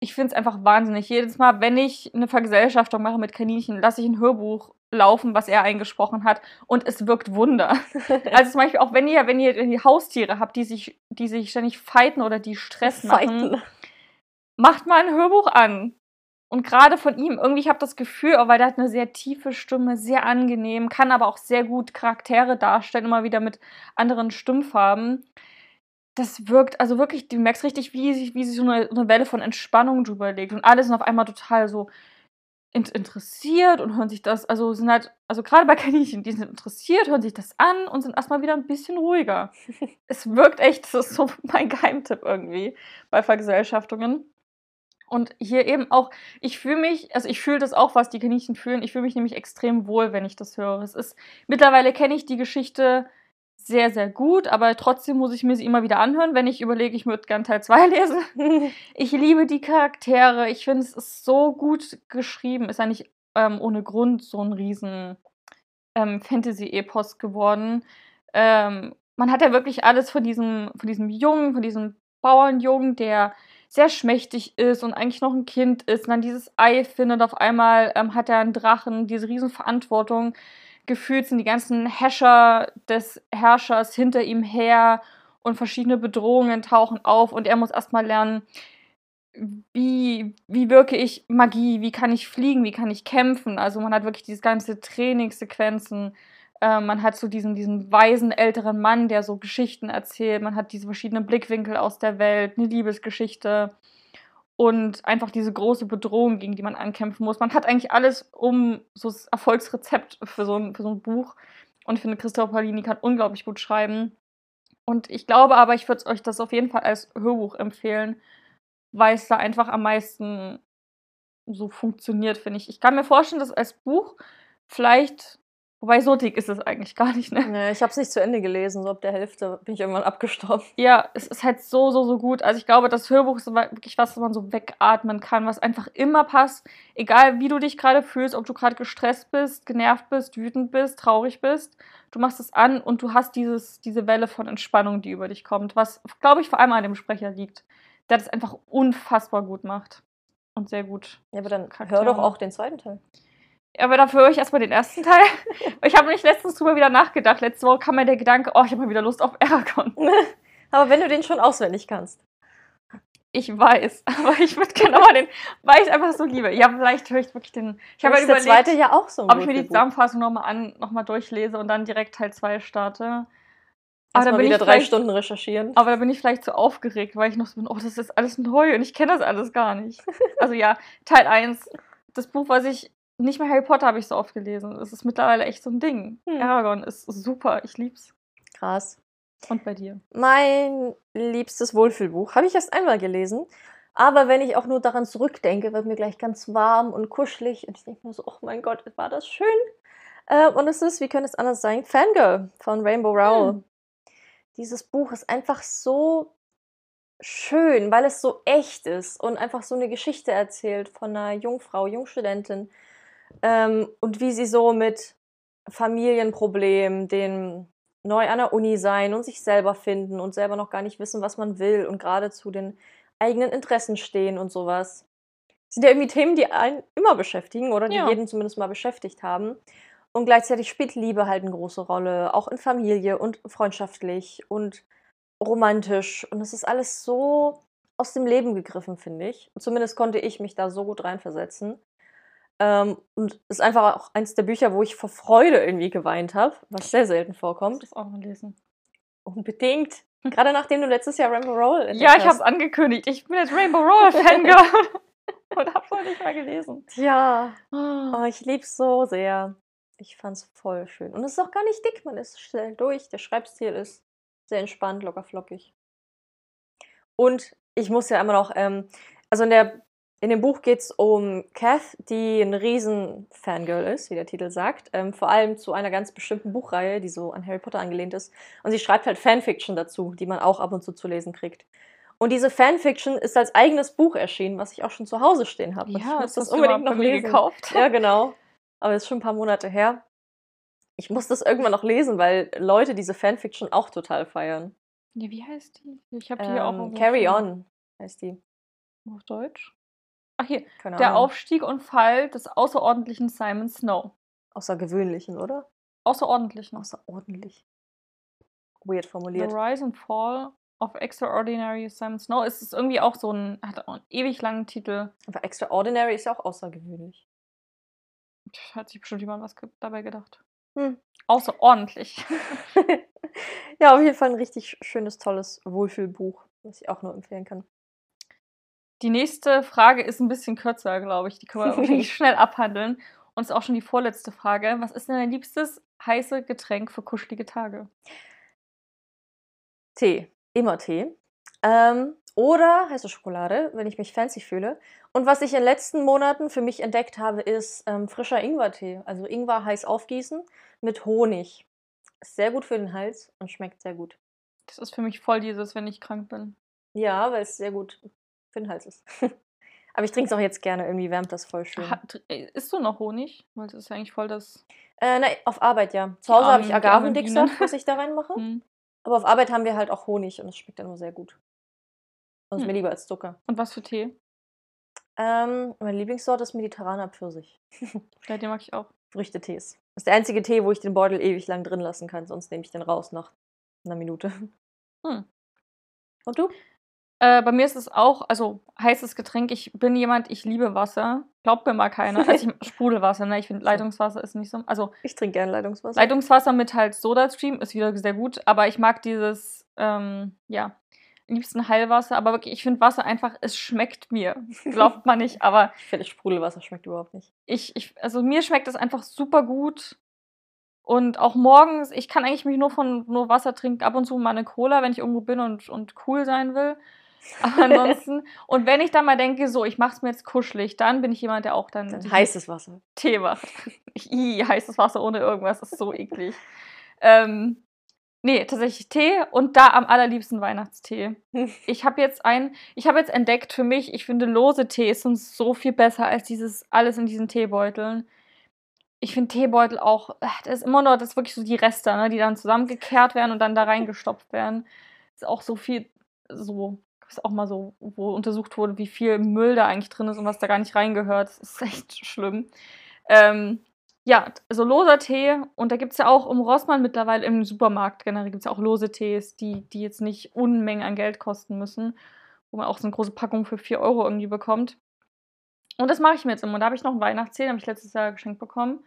Ich finde es einfach wahnsinnig. Jedes Mal, wenn ich eine Vergesellschaftung mache mit Kaninchen, lasse ich ein Hörbuch laufen, was er eingesprochen hat, und es wirkt Wunder. (laughs) also zum Beispiel auch wenn ihr, wenn ihr die Haustiere habt, die sich, die sich ständig fighten oder die Stress machen. Macht mal ein Hörbuch an. Und gerade von ihm, irgendwie, ich habe das Gefühl, weil der hat eine sehr tiefe Stimme, sehr angenehm, kann aber auch sehr gut Charaktere darstellen, immer wieder mit anderen Stimmfarben. Das wirkt, also wirklich, du merkst richtig, wie sich, wie sich so eine, eine Welle von Entspannung drüber legt. Und alle sind auf einmal total so interessiert und hören sich das, also sind halt, also gerade bei Kaninchen, die sind interessiert, hören sich das an und sind erstmal wieder ein bisschen ruhiger. (laughs) es wirkt echt, das ist so mein Geheimtipp irgendwie bei Vergesellschaftungen. Und hier eben auch, ich fühle mich, also ich fühle das auch, was die Kaninchen fühlen. Ich fühle mich nämlich extrem wohl, wenn ich das höre. Es ist, mittlerweile kenne ich die Geschichte sehr, sehr gut, aber trotzdem muss ich mir sie immer wieder anhören, wenn ich überlege, ich würde gern Teil 2 (laughs) lesen. (laughs) ich liebe die Charaktere. Ich finde, es ist so gut geschrieben. Ist eigentlich ähm, ohne Grund so ein riesen ähm, Fantasy-Epos geworden. Ähm, man hat ja wirklich alles von diesem, von diesem Jungen, von diesem Bauernjungen, der sehr schmächtig ist und eigentlich noch ein Kind ist und dann dieses Ei findet. Auf einmal ähm, hat er einen Drachen, diese Riesenverantwortung. Gefühlt sind die ganzen Häscher des Herrschers hinter ihm her und verschiedene Bedrohungen tauchen auf und er muss erstmal lernen, wie, wie wirke ich Magie, wie kann ich fliegen, wie kann ich kämpfen. Also man hat wirklich diese ganze Trainingssequenzen äh, man hat so diesen, diesen weisen älteren Mann, der so Geschichten erzählt. Man hat diese verschiedenen Blickwinkel aus der Welt, eine Liebesgeschichte und einfach diese große Bedrohung, gegen die man ankämpfen muss. Man hat eigentlich alles um so das Erfolgsrezept für so ein, für so ein Buch. Und ich finde, Christopher Paulini kann unglaublich gut schreiben. Und ich glaube aber, ich würde euch das auf jeden Fall als Hörbuch empfehlen, weil es da einfach am meisten so funktioniert, finde ich. Ich kann mir vorstellen, dass als Buch vielleicht Wobei so dick ist es eigentlich gar nicht, ne? Nee, ich habe es nicht zu Ende gelesen, so ab der Hälfte bin ich irgendwann abgestorben. Ja, es ist halt so, so, so gut. Also ich glaube, das Hörbuch ist wirklich was, was man so wegatmen kann, was einfach immer passt. Egal, wie du dich gerade fühlst, ob du gerade gestresst bist, genervt bist, wütend bist, traurig bist. Du machst es an und du hast dieses, diese Welle von Entspannung, die über dich kommt. Was, glaube ich, vor allem an dem Sprecher liegt. Der das einfach unfassbar gut macht. Und sehr gut. Ja, aber dann hör doch auch den zweiten Teil. Aber dafür höre ich erstmal den ersten Teil. (laughs) ich habe mich letztens drüber wieder nachgedacht. Letzte Woche kam mir der Gedanke, oh, ich habe mal wieder Lust auf Aragon. (laughs) aber wenn du den schon auswendig kannst. Ich weiß, (laughs) aber ich würde gerne mal den, weil ich es einfach so liebe. Ja, vielleicht höre ich wirklich den. Ich habe halt überlegt, der zweite ja auch so ob ich mir die Zusammenfassung nochmal an, nochmal durchlese und dann direkt Teil 2 starte. Aber da bin wieder drei Stunden recherchieren. Aber da bin ich vielleicht zu so aufgeregt, weil ich noch so bin, oh, das ist alles neu und ich kenne das alles gar nicht. also ja, Teil 1, das Buch, was ich nicht mehr Harry Potter habe ich so oft gelesen. Es ist mittlerweile echt so ein Ding. Hm. Aragon ist super. Ich lieb's. Krass. Und bei dir? Mein liebstes Wohlfühlbuch habe ich erst einmal gelesen. Aber wenn ich auch nur daran zurückdenke, wird mir gleich ganz warm und kuschelig. Und ich denke mir so, oh mein Gott, war das schön. Äh, und es ist, wie könnte es anders sein, Fangirl von Rainbow Rowell. Hm. Dieses Buch ist einfach so schön, weil es so echt ist und einfach so eine Geschichte erzählt von einer Jungfrau, Jungstudentin, ähm, und wie sie so mit Familienproblemen, den neu an der Uni sein und sich selber finden und selber noch gar nicht wissen, was man will und gerade zu den eigenen Interessen stehen und sowas. Das sind ja irgendwie Themen, die einen immer beschäftigen oder die ja. jeden zumindest mal beschäftigt haben. Und gleichzeitig spielt Liebe halt eine große Rolle, auch in Familie und freundschaftlich und romantisch. Und es ist alles so aus dem Leben gegriffen, finde ich. Und zumindest konnte ich mich da so gut reinversetzen. Ähm, und ist einfach auch eins der Bücher, wo ich vor Freude irgendwie geweint habe, was sehr selten vorkommt. Das auch mal lesen. Unbedingt. Gerade nachdem du letztes Jahr Rainbow Roll Ja, ich habe es angekündigt. Ich bin jetzt Rainbow Roll Fangirl (laughs) und habe noch nicht mal gelesen. Ja. Ah. Oh, ich lieb's so sehr. Ich fand's voll schön. Und es ist auch gar nicht dick, man ist schnell durch. Der Schreibstil ist sehr entspannt, locker flockig. Und ich muss ja immer noch, ähm, also in der in dem Buch geht es um Kath, die ein riesen Fangirl ist, wie der Titel sagt. Ähm, vor allem zu einer ganz bestimmten Buchreihe, die so an Harry Potter angelehnt ist. Und sie schreibt halt Fanfiction dazu, die man auch ab und zu zu lesen kriegt. Und diese Fanfiction ist als eigenes Buch erschienen, was ich auch schon zu Hause stehen habe. Ja, ich muss das unbedingt noch lesen. gekauft. Ja, genau. Aber das ist schon ein paar Monate her. Ich muss das irgendwann noch lesen, weil Leute diese Fanfiction auch total feiern. Ja, wie heißt die? Ich habe die ähm, auch. Carry On heißt die. Auf Deutsch? Ach hier, Keine der Ahnung. Aufstieg und Fall des außerordentlichen Simon Snow. Außergewöhnlichen, oder? Außerordentlichen. Außerordentlich. Weird formuliert. The Rise and Fall of Extraordinary Simon Snow. Es ist irgendwie auch so ein, hat auch einen ewig langen Titel. Aber Extraordinary ist ja auch außergewöhnlich. Hat sich bestimmt jemand was dabei gedacht. Hm. Außerordentlich. (laughs) ja, auf jeden Fall ein richtig schönes, tolles Wohlfühlbuch, was ich auch nur empfehlen kann. Die nächste Frage ist ein bisschen kürzer, glaube ich. Die können wir wahrscheinlich (laughs) schnell abhandeln. Und ist auch schon die vorletzte Frage. Was ist denn dein liebstes heiße Getränk für kuschelige Tage? Tee. Immer Tee. Ähm, oder heiße Schokolade, wenn ich mich fancy fühle. Und was ich in den letzten Monaten für mich entdeckt habe, ist ähm, frischer Ingwertee. Also Ingwer heiß aufgießen mit Honig. Ist sehr gut für den Hals und schmeckt sehr gut. Das ist für mich voll dieses, wenn ich krank bin. Ja, weil es sehr gut den Hals ist. (laughs) Aber ich trinke es auch jetzt gerne, irgendwie wärmt das voll schön. Hat, äh, isst du noch Honig? Weil das ist eigentlich voll das. Äh, nein, auf Arbeit ja. Zu Hause habe ich Agavendicksaft, was ich da reinmache. (laughs) Hm. Aber auf Arbeit haben wir halt auch Honig und es schmeckt dann nur sehr gut. Und ist Hm. mir lieber als Zucker. Und was für Tee? Ähm, meine Lieblingssorte ist mediterraner Pfirsich. (laughs) Ja, den mag ich auch. Früchtetees. Das ist der einzige Tee, wo ich den Beutel ewig lang drin lassen kann, sonst nehme ich den raus nach einer Minute. Hm. Und du? Äh, bei mir ist es auch, also heißes Getränk. Ich bin jemand, ich liebe Wasser. Glaubt mir mal keiner. Also ich (laughs) Sprudelwasser, ne? Ich finde Leitungswasser ist nicht so. Also Ich trinke gerne Leitungswasser. Leitungswasser mit halt Soda-Stream ist wieder sehr gut, aber ich mag dieses, ähm, ja, liebsten Heilwasser, aber wirklich, ich finde Wasser einfach, es schmeckt mir. Glaubt man nicht, (laughs) aber ich finde, Sprudelwasser schmeckt überhaupt nicht. ich, ich, also mir schmeckt es einfach super gut. Und auch morgens, ich kann eigentlich mich nur von nur Wasser trinken, ab und zu mal eine Cola, wenn ich irgendwo bin und, und cool sein will. (laughs) Ansonsten, und wenn ich dann mal denke, so, ich mach's mir jetzt kuschelig, dann bin ich jemand, der auch dann, Dann heißes Wasser. Tee macht. (laughs) I, heißes Wasser ohne irgendwas, das ist so eklig. Ähm, nee, tatsächlich Tee und da am allerliebsten Weihnachtstee. (laughs) Ich habe jetzt ein, ich habe jetzt entdeckt für mich, ich finde lose Tees sind so viel besser als dieses alles in diesen Teebeuteln. Ich finde Teebeutel auch, das ist immer nur, das ist wirklich so die Reste, ne, die dann zusammengekehrt werden und dann da reingestopft werden. Ist auch so viel, so, ist auch mal so, wo untersucht wurde, wie viel Müll da eigentlich drin ist und was da gar nicht reingehört. Das ist (laughs) echt schlimm. Ähm, ja, also loser Tee und da gibt es ja auch im Rossmann mittlerweile im Supermarkt generell gibt es ja auch lose Tees, die, die jetzt nicht Unmengen an Geld kosten müssen, wo man auch so eine große Packung für 4 Euro irgendwie bekommt. Und das mache ich mir jetzt immer. Da habe ich noch einen Weihnachtstee, den habe ich letztes Jahr geschenkt bekommen.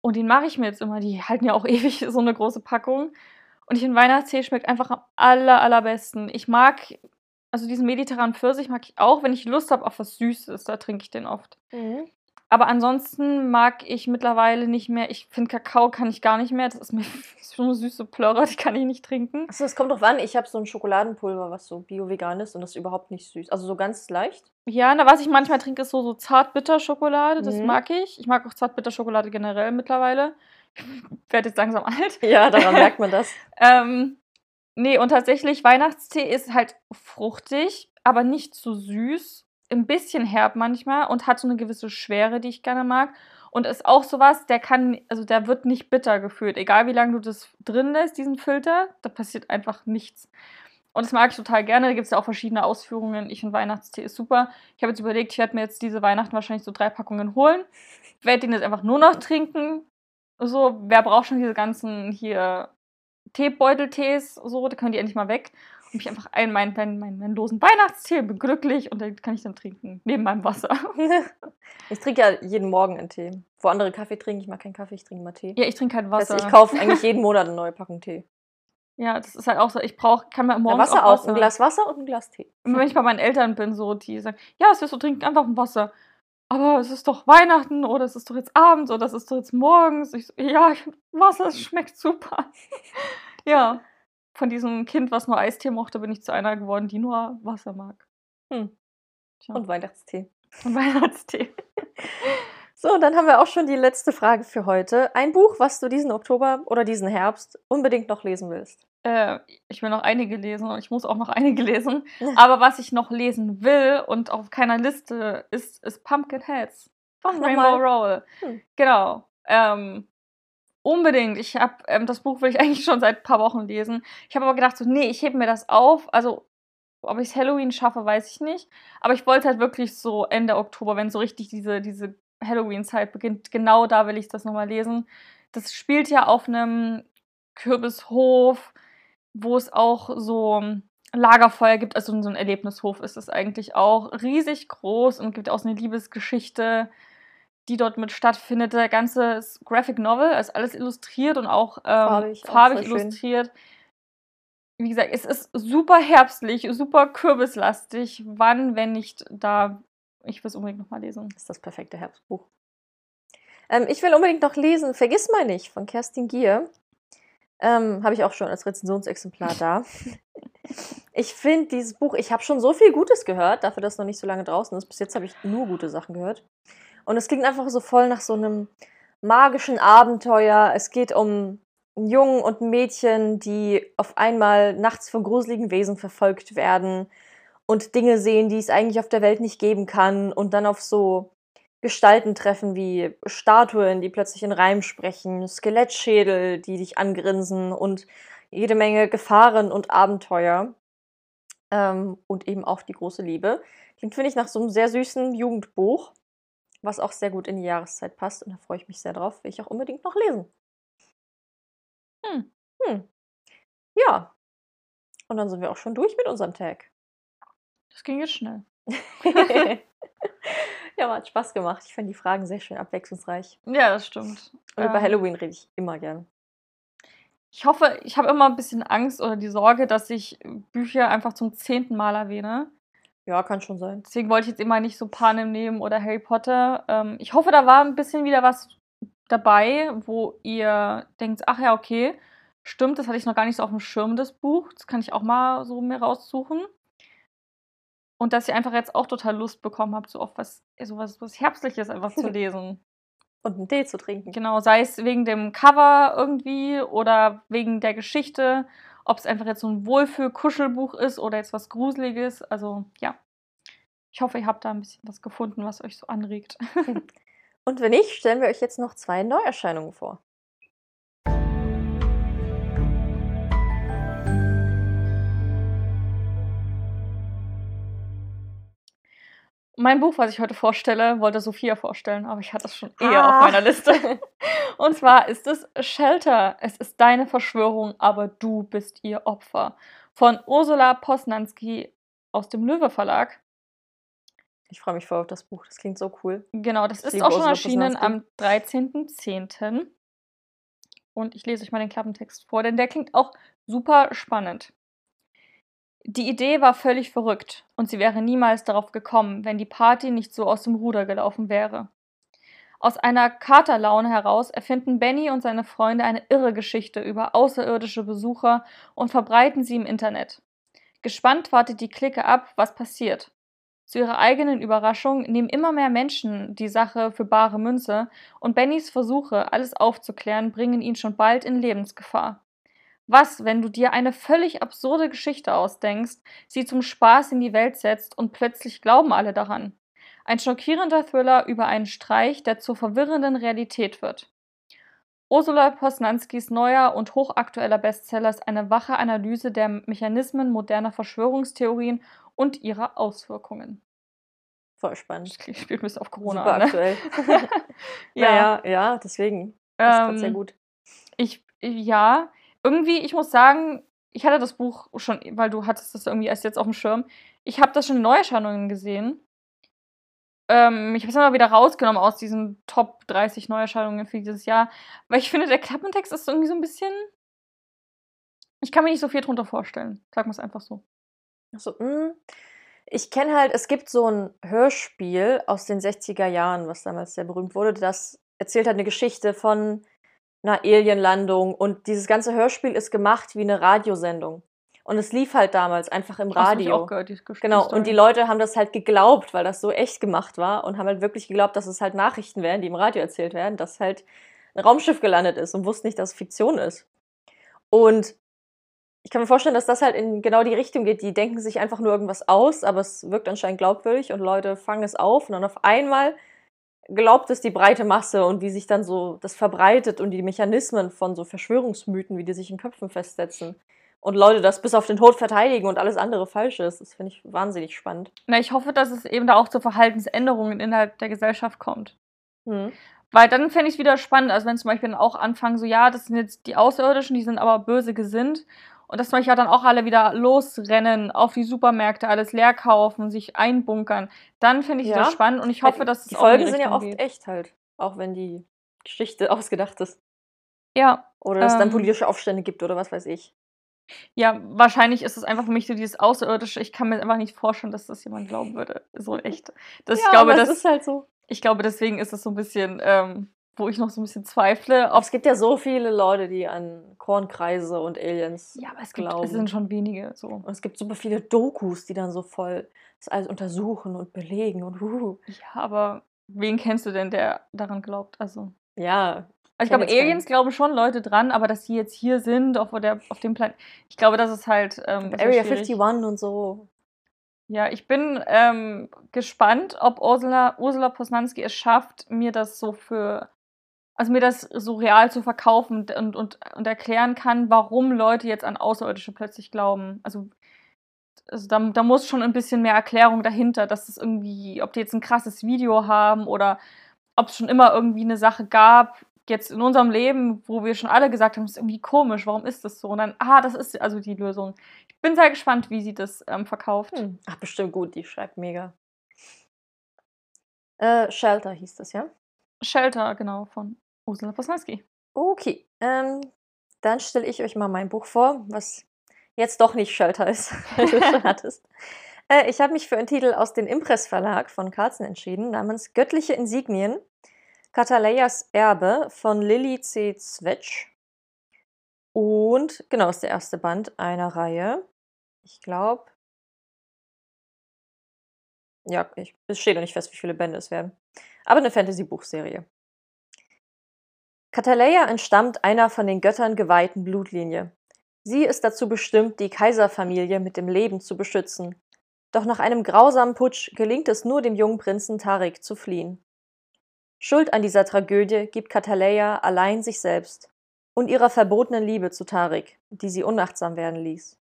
Und den mache ich mir jetzt immer. Die halten ja auch (laughs) ewig so eine große Packung. Und ich finde, Weihnachtstee schmeckt einfach am aller, allerbesten. Ich mag, also diesen mediterranen Pfirsich mag ich auch, wenn ich Lust habe auf was Süßes, da trinke ich den oft. Mhm. Aber ansonsten mag ich mittlerweile nicht mehr, ich finde Kakao kann ich gar nicht mehr, das ist mir (laughs) so eine süße Plörre, die kann ich nicht trinken. Achso, es kommt drauf an. Ich habe so ein Schokoladenpulver, was so bio-vegan ist und das ist überhaupt nicht süß. Also so ganz leicht. Ja, na, was ich manchmal trinke, ist so, so Zartbitterschokolade, das Mhm. mag ich. Ich mag auch Zartbitterschokolade generell mittlerweile. (laughs) Ich werde jetzt langsam alt. Ja, daran (laughs) merkt man das. Ähm, nee, und tatsächlich, Weihnachtstee ist halt fruchtig, aber nicht zu süß. Ein bisschen herb manchmal und hat so eine gewisse Schwere, die ich gerne mag. Und ist auch sowas, der kann, also der wird nicht bitter gefühlt. Egal wie lange du das drin lässt, diesen Filter, da passiert einfach nichts. Und das mag ich total gerne. Da gibt es ja auch verschiedene Ausführungen. Ich finde Weihnachtstee ist super. Ich habe jetzt überlegt, ich werde mir jetzt diese Weihnachten wahrscheinlich so drei Packungen holen. Werde den jetzt einfach nur noch trinken. So, wer braucht schon diese ganzen hier Teebeuteltees, so, da können die endlich mal weg. Und mich einfach ein, meinen, meinen, meinen, meinen losen Weihnachtstee, bin glücklich und den kann ich dann trinken, neben meinem Wasser. (laughs) Ich trinke ja jeden Morgen einen Tee. Wo andere Kaffee trinken, ich mag keinen Kaffee, ich trinke mal Tee. Ja, ich trinke halt Das Wasser. heißt, ich kaufe (laughs) eigentlich jeden Monat eine neue Packung Tee. ja, das ist halt auch so, ich brauche, kann mir morgens Wasser auch auch, ein Glas Wasser und ein Glas Tee. Und wenn ich bei meinen Eltern bin, so, die sagen, ja, es ist so, trinken einfach ein Wasser. Aber es ist doch Weihnachten oder es ist doch jetzt abends oder es ist doch jetzt morgens. Ich so, ja, Wasser, schmeckt super. (laughs) ja, von diesem Kind, was nur Eistee mochte, bin ich zu einer geworden, die nur Wasser mag. Hm. Und Weihnachtstee. Und Weihnachtstee. (laughs) So, und dann haben wir auch schon die letzte Frage für heute. Ein Buch, was du diesen Oktober oder diesen Herbst unbedingt noch lesen willst. Äh, ich will noch einige lesen und ich muss auch noch einige lesen. (laughs) Aber was ich noch lesen will und auf keiner Liste ist, ist Pumpkinheads von Ach, Rainbow. Roll. Hm. Genau. Ähm, unbedingt. Ich habe ähm, das Buch will ich (laughs) eigentlich schon seit ein paar Wochen lesen. Ich habe aber gedacht, so, nee, ich hebe mir das auf. Also, ob ich Halloween schaffe, weiß ich nicht. Aber ich wollte halt wirklich so Ende Oktober, wenn so richtig diese, diese Halloween-Zeit beginnt, genau da will ich das nochmal lesen. Das spielt ja auf einem Kürbishof, wo es auch so Lagerfeuer gibt, also so ein Erlebnishof ist es eigentlich auch. Riesig groß und gibt auch so eine Liebesgeschichte, die dort mit stattfindet. Der ganze ist Graphic Novel, also alles illustriert und auch ähm, Farbig, farbig, auch voll schön. illustriert. Wie gesagt, es ist super herbstlich, super kürbislastig. Wann, wenn nicht da? Ich will es unbedingt nochmal lesen. Das ist das perfekte Herbstbuch. Ähm, ich will unbedingt noch lesen Vergiss mal nicht von Kerstin Gier. Ähm, Habe ich auch schon als Rezensionsexemplar da. Ich finde dieses Buch, ich habe schon so viel Gutes gehört, dafür, dass es noch nicht so lange draußen ist. Bis jetzt habe ich nur gute Sachen gehört. Und es klingt einfach so voll nach so einem magischen Abenteuer. Es geht um einen Jungen und ein Mädchen, die auf einmal nachts von gruseligen Wesen verfolgt werden und Dinge sehen, die es eigentlich auf der Welt nicht geben kann und dann auf so Gestalten treffen wie Statuen, die plötzlich in Reim sprechen, Skelettschädel, die dich angrinsen und jede Menge Gefahren und Abenteuer. Ähm, und eben auch die große Liebe. Klingt, finde ich, nach so einem sehr süßen Jugendbuch, was auch sehr gut in die Jahreszeit passt. Und da freue ich mich sehr drauf, will ich auch unbedingt noch lesen. Hm. Hm. Ja. Und dann sind wir auch schon durch mit unserem Tag. Das ging jetzt schnell. (laughs) (laughs) ja, hat Spaß gemacht. Ich fand die Fragen sehr schön abwechslungsreich. Ja, das stimmt. Und über Ähm, Halloween rede ich immer gern. Ich hoffe, ich habe immer ein bisschen Angst oder die Sorge, dass ich Bücher einfach zum zehnten Mal erwähne. Ja, kann schon sein. Deswegen wollte ich jetzt immer nicht so Panem nehmen oder Harry Potter. Ähm, ich hoffe, da war ein bisschen wieder was dabei, wo ihr denkt, ach ja, okay, stimmt, das hatte ich noch gar nicht so auf dem Schirm, das Buch. Das kann ich auch mal so mir raussuchen. Und dass ihr einfach jetzt auch total Lust bekommen habt, so auf was, so was, was Herbstliches einfach zu (laughs) lesen. Und einen Tee zu trinken. Genau, sei es wegen dem Cover irgendwie oder wegen der Geschichte, ob es einfach jetzt so ein Wohlfühl-Kuschelbuch ist oder jetzt was Gruseliges. Also ja. Ich hoffe, ihr habt da ein bisschen was gefunden, was euch so anregt. (laughs) (laughs) Und wenn nicht, stellen wir euch jetzt noch zwei Neuerscheinungen vor. Mein Buch, was ich heute vorstelle, wollte Sophia vorstellen, aber ich hatte es schon eher Ah. auf meiner Liste. (laughs) Und zwar ist es Shelter. Es ist deine Verschwörung, aber du bist ihr Opfer. Von Ursula Posnanski aus dem Löwe Verlag. Ich freue mich voll auf das Buch. Das klingt so cool. Genau, das Ich ist auch schon Ursula erschienen Posnanski. am 13.10. Und ich lese euch mal den Klappentext vor, denn der klingt auch super spannend. Die Idee war völlig verrückt und sie wäre niemals darauf gekommen, wenn die Party nicht so aus dem Ruder gelaufen wäre. Aus einer Katerlaune heraus erfinden Benny und seine Freunde eine irre Geschichte über außerirdische Besucher und verbreiten sie im Internet. Gespannt wartet die Clique ab, was passiert. Zu ihrer eigenen Überraschung nehmen immer mehr Menschen die Sache für bare Münze und Bennys Versuche, alles aufzuklären, bringen ihn schon bald in Lebensgefahr. Was, wenn du dir eine völlig absurde Geschichte ausdenkst, sie zum Spaß in die Welt setzt und plötzlich glauben alle daran? Ein schockierender Thriller über einen Streich, der zur verwirrenden Realität wird. Ursula Posnanskis neuer und hochaktueller Bestseller ist eine wache Analyse der Mechanismen moderner Verschwörungstheorien und ihrer Auswirkungen. Voll spannend. Ich spiele bisschen auf Corona Super ne? aktuell. (laughs) (laughs) Ja. Naja, ja, deswegen. Das passt sehr Ähm, gut. Ich, ja, irgendwie, ich muss sagen, ich hatte das Buch schon, weil du hattest das irgendwie erst jetzt auf dem Schirm. Ich habe das schon in Neuerscheinungen gesehen. Ähm, ich habe es immer wieder rausgenommen aus diesen Top 30 Neuerscheinungen für dieses Jahr, weil ich finde, der Klappentext ist irgendwie so ein bisschen. Ich kann mir nicht so viel drunter vorstellen. Sagen wir es einfach so. So, mm. Ich kenne halt, es gibt so ein Hörspiel aus den 60er Jahren, was damals sehr berühmt wurde. Das erzählt halt eine Geschichte von einer Alienlandung und dieses ganze Hörspiel ist gemacht wie eine Radiosendung. Und es lief halt damals einfach im Hast du mich Radio. auch gehört, die Genau, und die Leute haben das halt geglaubt, weil das so echt gemacht war und haben halt wirklich geglaubt, dass es halt Nachrichten wären, die im Radio erzählt werden, dass halt ein Raumschiff gelandet ist und wussten nicht, dass es Fiktion ist. Und ich kann mir vorstellen, dass das halt in genau die Richtung geht. Die denken sich einfach nur irgendwas aus, aber es wirkt anscheinend glaubwürdig und Leute fangen es auf und dann auf einmal glaubt es die breite Masse und wie sich dann so das verbreitet und die Mechanismen von so Verschwörungsmythen, wie die sich in Köpfen festsetzen. Und Leute das bis auf den Tod verteidigen und alles andere falsch ist. Das finde ich wahnsinnig spannend. Na, ich hoffe, dass es eben da auch zu Verhaltensänderungen innerhalb der Gesellschaft kommt. Hm. Weil dann fände ich es wieder spannend, also wenn zum Beispiel dann auch anfangen, so ja, das sind jetzt die Außerirdischen, die sind aber böse gesinnt. Und dass zum Beispiel dann auch alle wieder losrennen, auf die Supermärkte, alles leer kaufen, sich einbunkern. Dann finde ich Ja. das spannend und ich hoffe, dass es die auch in Folgen sind ja oft geht. echt halt. Auch wenn die Geschichte (laughs) ausgedacht ist. Ja, Oder es dann Ähm. politische Aufstände gibt oder was weiß ich. ja, wahrscheinlich ist es einfach für mich so dieses Außerirdische. Ich kann mir einfach nicht vorstellen, dass das jemand glauben würde. So echt. Das, ich, glaube, das, es ist halt so. ich glaube, deswegen ist es so ein bisschen ähm, wo ich noch so ein bisschen zweifle, ob es gibt ja so viele Leute, die an Kornkreise und Aliens ja, aber es gibt, glauben. Es sind schon wenige so. Und es gibt super viele Dokus, die dann so voll das alles untersuchen und belegen und uh. Ja, aber wen kennst du denn, der daran glaubt? Also ja. Also ich glaube, Aliens glauben schon Leute dran, aber dass sie jetzt hier sind, auf, der, auf dem Planeten. Ich glaube, das ist halt. Ähm, Area 51 und so. Ja, ich bin ähm, gespannt, ob Ursula, Ursula Posnanski es schafft, mir das so für also mir das so real zu verkaufen und, und, und erklären kann, warum Leute jetzt an Außerirdische plötzlich glauben. Also, also da, da muss schon ein bisschen mehr Erklärung dahinter, dass es irgendwie, ob die jetzt ein krasses Video haben oder ob es schon immer irgendwie eine Sache gab, jetzt in unserem Leben, wo wir schon alle gesagt haben, das ist irgendwie komisch, warum ist das so? Und dann, ah, das ist also die Lösung. Ich bin sehr gespannt, wie sie das ähm, verkauft. Hm. Ach, bestimmt gut, die schreibt mega. Äh, Shelter hieß das, ja? Shelter, genau, von Ursula Posnanski. Okay, ähm, dann stelle ich euch mal mein Buch vor, was jetzt doch nicht Shelter ist, (laughs) weil du schon hattest. (laughs) Äh, ich habe mich für einen Titel aus dem Impress Verlag von Carlsen entschieden, namens Göttliche Insignien, Kataleias Erbe von Lilly C. Zwetsch. Und genau, ist der erste Band einer Reihe. Ich glaube, ja, ich, es steht noch nicht fest, wie viele Bände es werden. Aber eine Fantasy-Buchserie. Kataleya entstammt einer von den Göttern geweihten Blutlinie. Sie ist dazu bestimmt, die Kaiserfamilie mit dem Leben zu beschützen. Doch nach einem grausamen Putsch gelingt es nur dem jungen Prinzen Tarik zu fliehen. Schuld an dieser Tragödie gibt Kataleya allein sich selbst und ihrer verbotenen Liebe zu Tarik, die sie unachtsam werden ließ.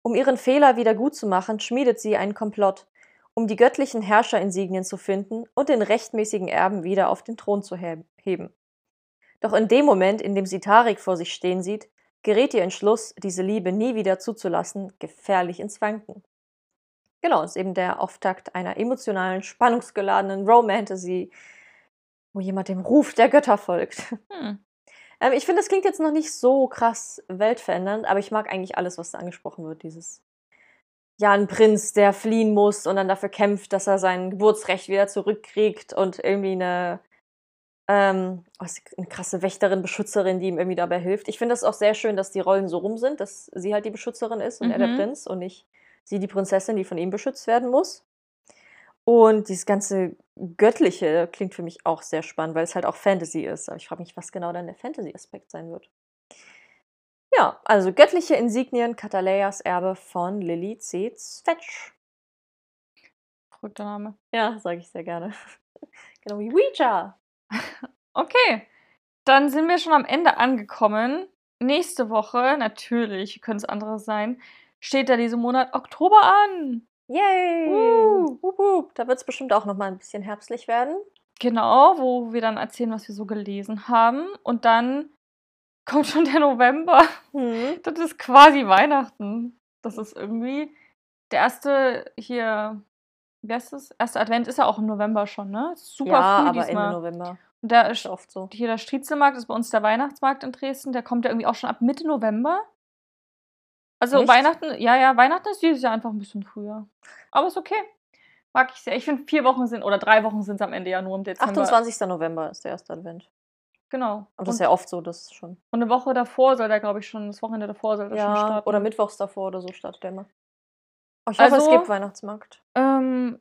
Um ihren Fehler wiedergutzumachen, schmiedet sie einen Komplott, um die göttlichen Herrscherinsignien zu finden und den rechtmäßigen Erben wieder auf den Thron zu heben. Doch in dem Moment, in dem sie Tarik vor sich stehen sieht, gerät ihr Entschluss, diese Liebe nie wieder zuzulassen, gefährlich ins Wanken. Genau, ist eben der Auftakt einer emotionalen, spannungsgeladenen Romantasy, wo jemand dem Ruf der Götter folgt. Hm. Ähm, ich finde, das klingt jetzt noch nicht so krass weltverändernd, aber ich mag eigentlich alles, was da angesprochen wird. Dieses, ja, ein Prinz, der fliehen muss und dann dafür kämpft, dass er sein Geburtsrecht wieder zurückkriegt und irgendwie eine ähm, oh, eine krasse Wächterin, Beschützerin, die ihm irgendwie dabei hilft. Ich finde es auch sehr schön, dass die Rollen so rum sind, dass sie halt die Beschützerin ist und mhm. er der mhm. Prinz und nicht sie die Prinzessin, die von ihm beschützt werden muss. Und dieses ganze Göttliche klingt für mich auch sehr spannend, weil es halt auch Fantasy ist. Aber ich frage mich, was genau dann der Fantasy-Aspekt sein wird. Ja, also göttliche Insignien, Kataleias Erbe von Lily C. Zwetsch. Verrückter Name. Ja, sage ich sehr gerne. (laughs) genau wie Ouija. Okay, dann sind wir schon am Ende angekommen. Nächste Woche, natürlich, könnte es anderes sein, steht da dieser Monat Oktober an. Yay! Uh, uh, uh. Da wird es bestimmt auch noch mal ein bisschen herbstlich werden. Genau, wo wir dann erzählen, was wir so gelesen haben. Und dann kommt schon der November. Mhm. Das ist quasi Weihnachten. Das ist irgendwie der erste hier wie heißt das? Erster Advent ist ja auch im November schon, ne? Super ja, früh aber diesmal. Ende November. Und der ist oft so. Hier der Striezelmarkt ist bei uns der Weihnachtsmarkt in Dresden. Der kommt ja irgendwie auch schon ab Mitte November. Also Echt? Weihnachten, ja, ja, Weihnachten ist dieses Jahr einfach ein bisschen früher. Aber ist okay. Mag ich sehr. Ich finde, vier Wochen sind oder drei Wochen sind es am Ende ja nur im Dezember. 28. November ist der erste Advent. Genau. Aber das ist ja oft so, das schon. Und eine Woche davor soll der, glaube ich, schon, das Wochenende davor soll der ja, schon starten. Oder mittwochs davor oder so startet der immer. Oh, ich hoffe, also, es gibt Weihnachtsmarkt. Ähm,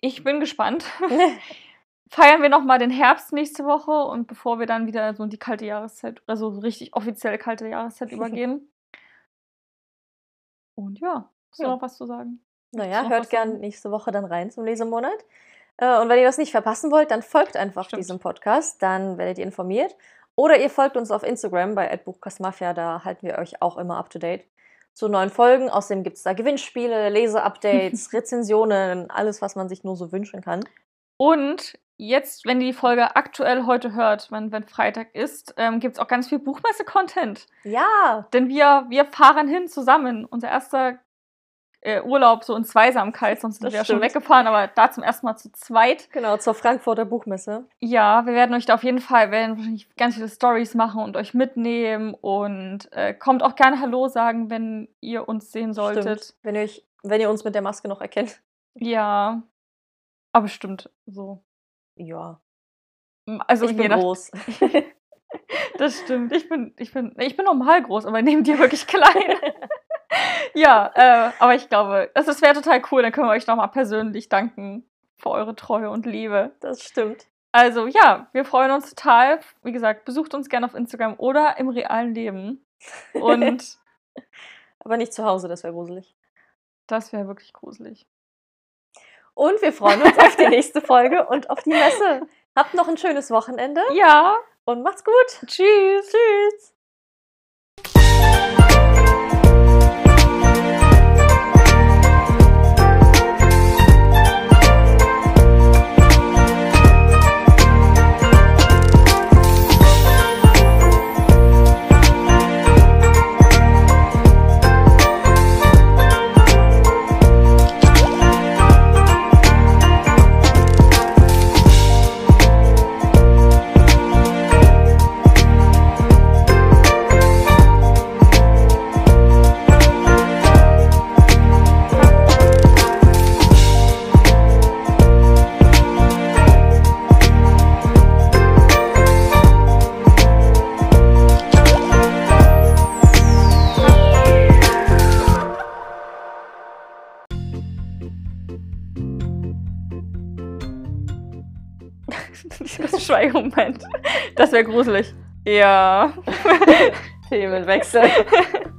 ich bin gespannt. (laughs) (laughs) Feiern wir nochmal den Herbst nächste Woche und bevor wir dann wieder so in die kalte Jahreszeit, also richtig offiziell kalte Jahreszeit (laughs) übergehen. Und ja, hast du ja. noch was zu sagen? Naja, hört gern nächste Woche dann rein zum Lesemonat. Äh, und wenn ihr das nicht verpassen wollt, dann folgt einfach Stimmt. diesem Podcast, dann werdet ihr informiert. Oder ihr folgt uns auf Instagram bei @buchkastmafia, da halten wir euch auch immer up to date zu neuen Folgen. Außerdem gibt es da Gewinnspiele, Leseupdates, (laughs) Rezensionen, alles, was man sich nur so wünschen kann. Und jetzt, wenn ihr die Folge aktuell heute hört, wenn, wenn Freitag ist, ähm, gibt es auch ganz viel Buchmesse-Content. Ja. Denn wir, wir fahren hin zusammen. Unser erster äh, Urlaub so in Zweisamkeit, sonst sind wir ja schon weggefahren, aber da zum ersten Mal zu zweit. Genau, zur Frankfurter Buchmesse. Ja, wir werden euch da auf jeden Fall, werden wahrscheinlich ganz viele Stories machen und euch mitnehmen und äh, kommt auch gerne Hallo sagen, wenn ihr uns sehen solltet. Stimmt. Wenn ihr, euch, wenn ihr uns mit der Maske noch erkennt. Ja, aber stimmt, so. Ja. Also ich bin nach, groß. (laughs) (laughs) Das stimmt. Ich bin, ich bin, ich bin normal groß, aber neben dir wirklich klein. (laughs) (laughs) ja, äh, aber ich glaube, das, das wäre total cool. Dann können wir euch nochmal persönlich danken für eure Treue und Liebe. Das stimmt. Also ja, wir freuen uns total. Wie gesagt, besucht uns gerne auf Instagram oder im realen Leben. (laughs) Und Aber nicht zu Hause, das wäre gruselig. das wäre wirklich gruselig. Und wir freuen uns auf die nächste Folge und auf die Messe. Habt noch ein schönes Wochenende Ja, und macht's gut. tschüss. Tschüss. Schweigemoment. Das wäre gruselig. Ja. (laughs) Themenwechsel. (laughs)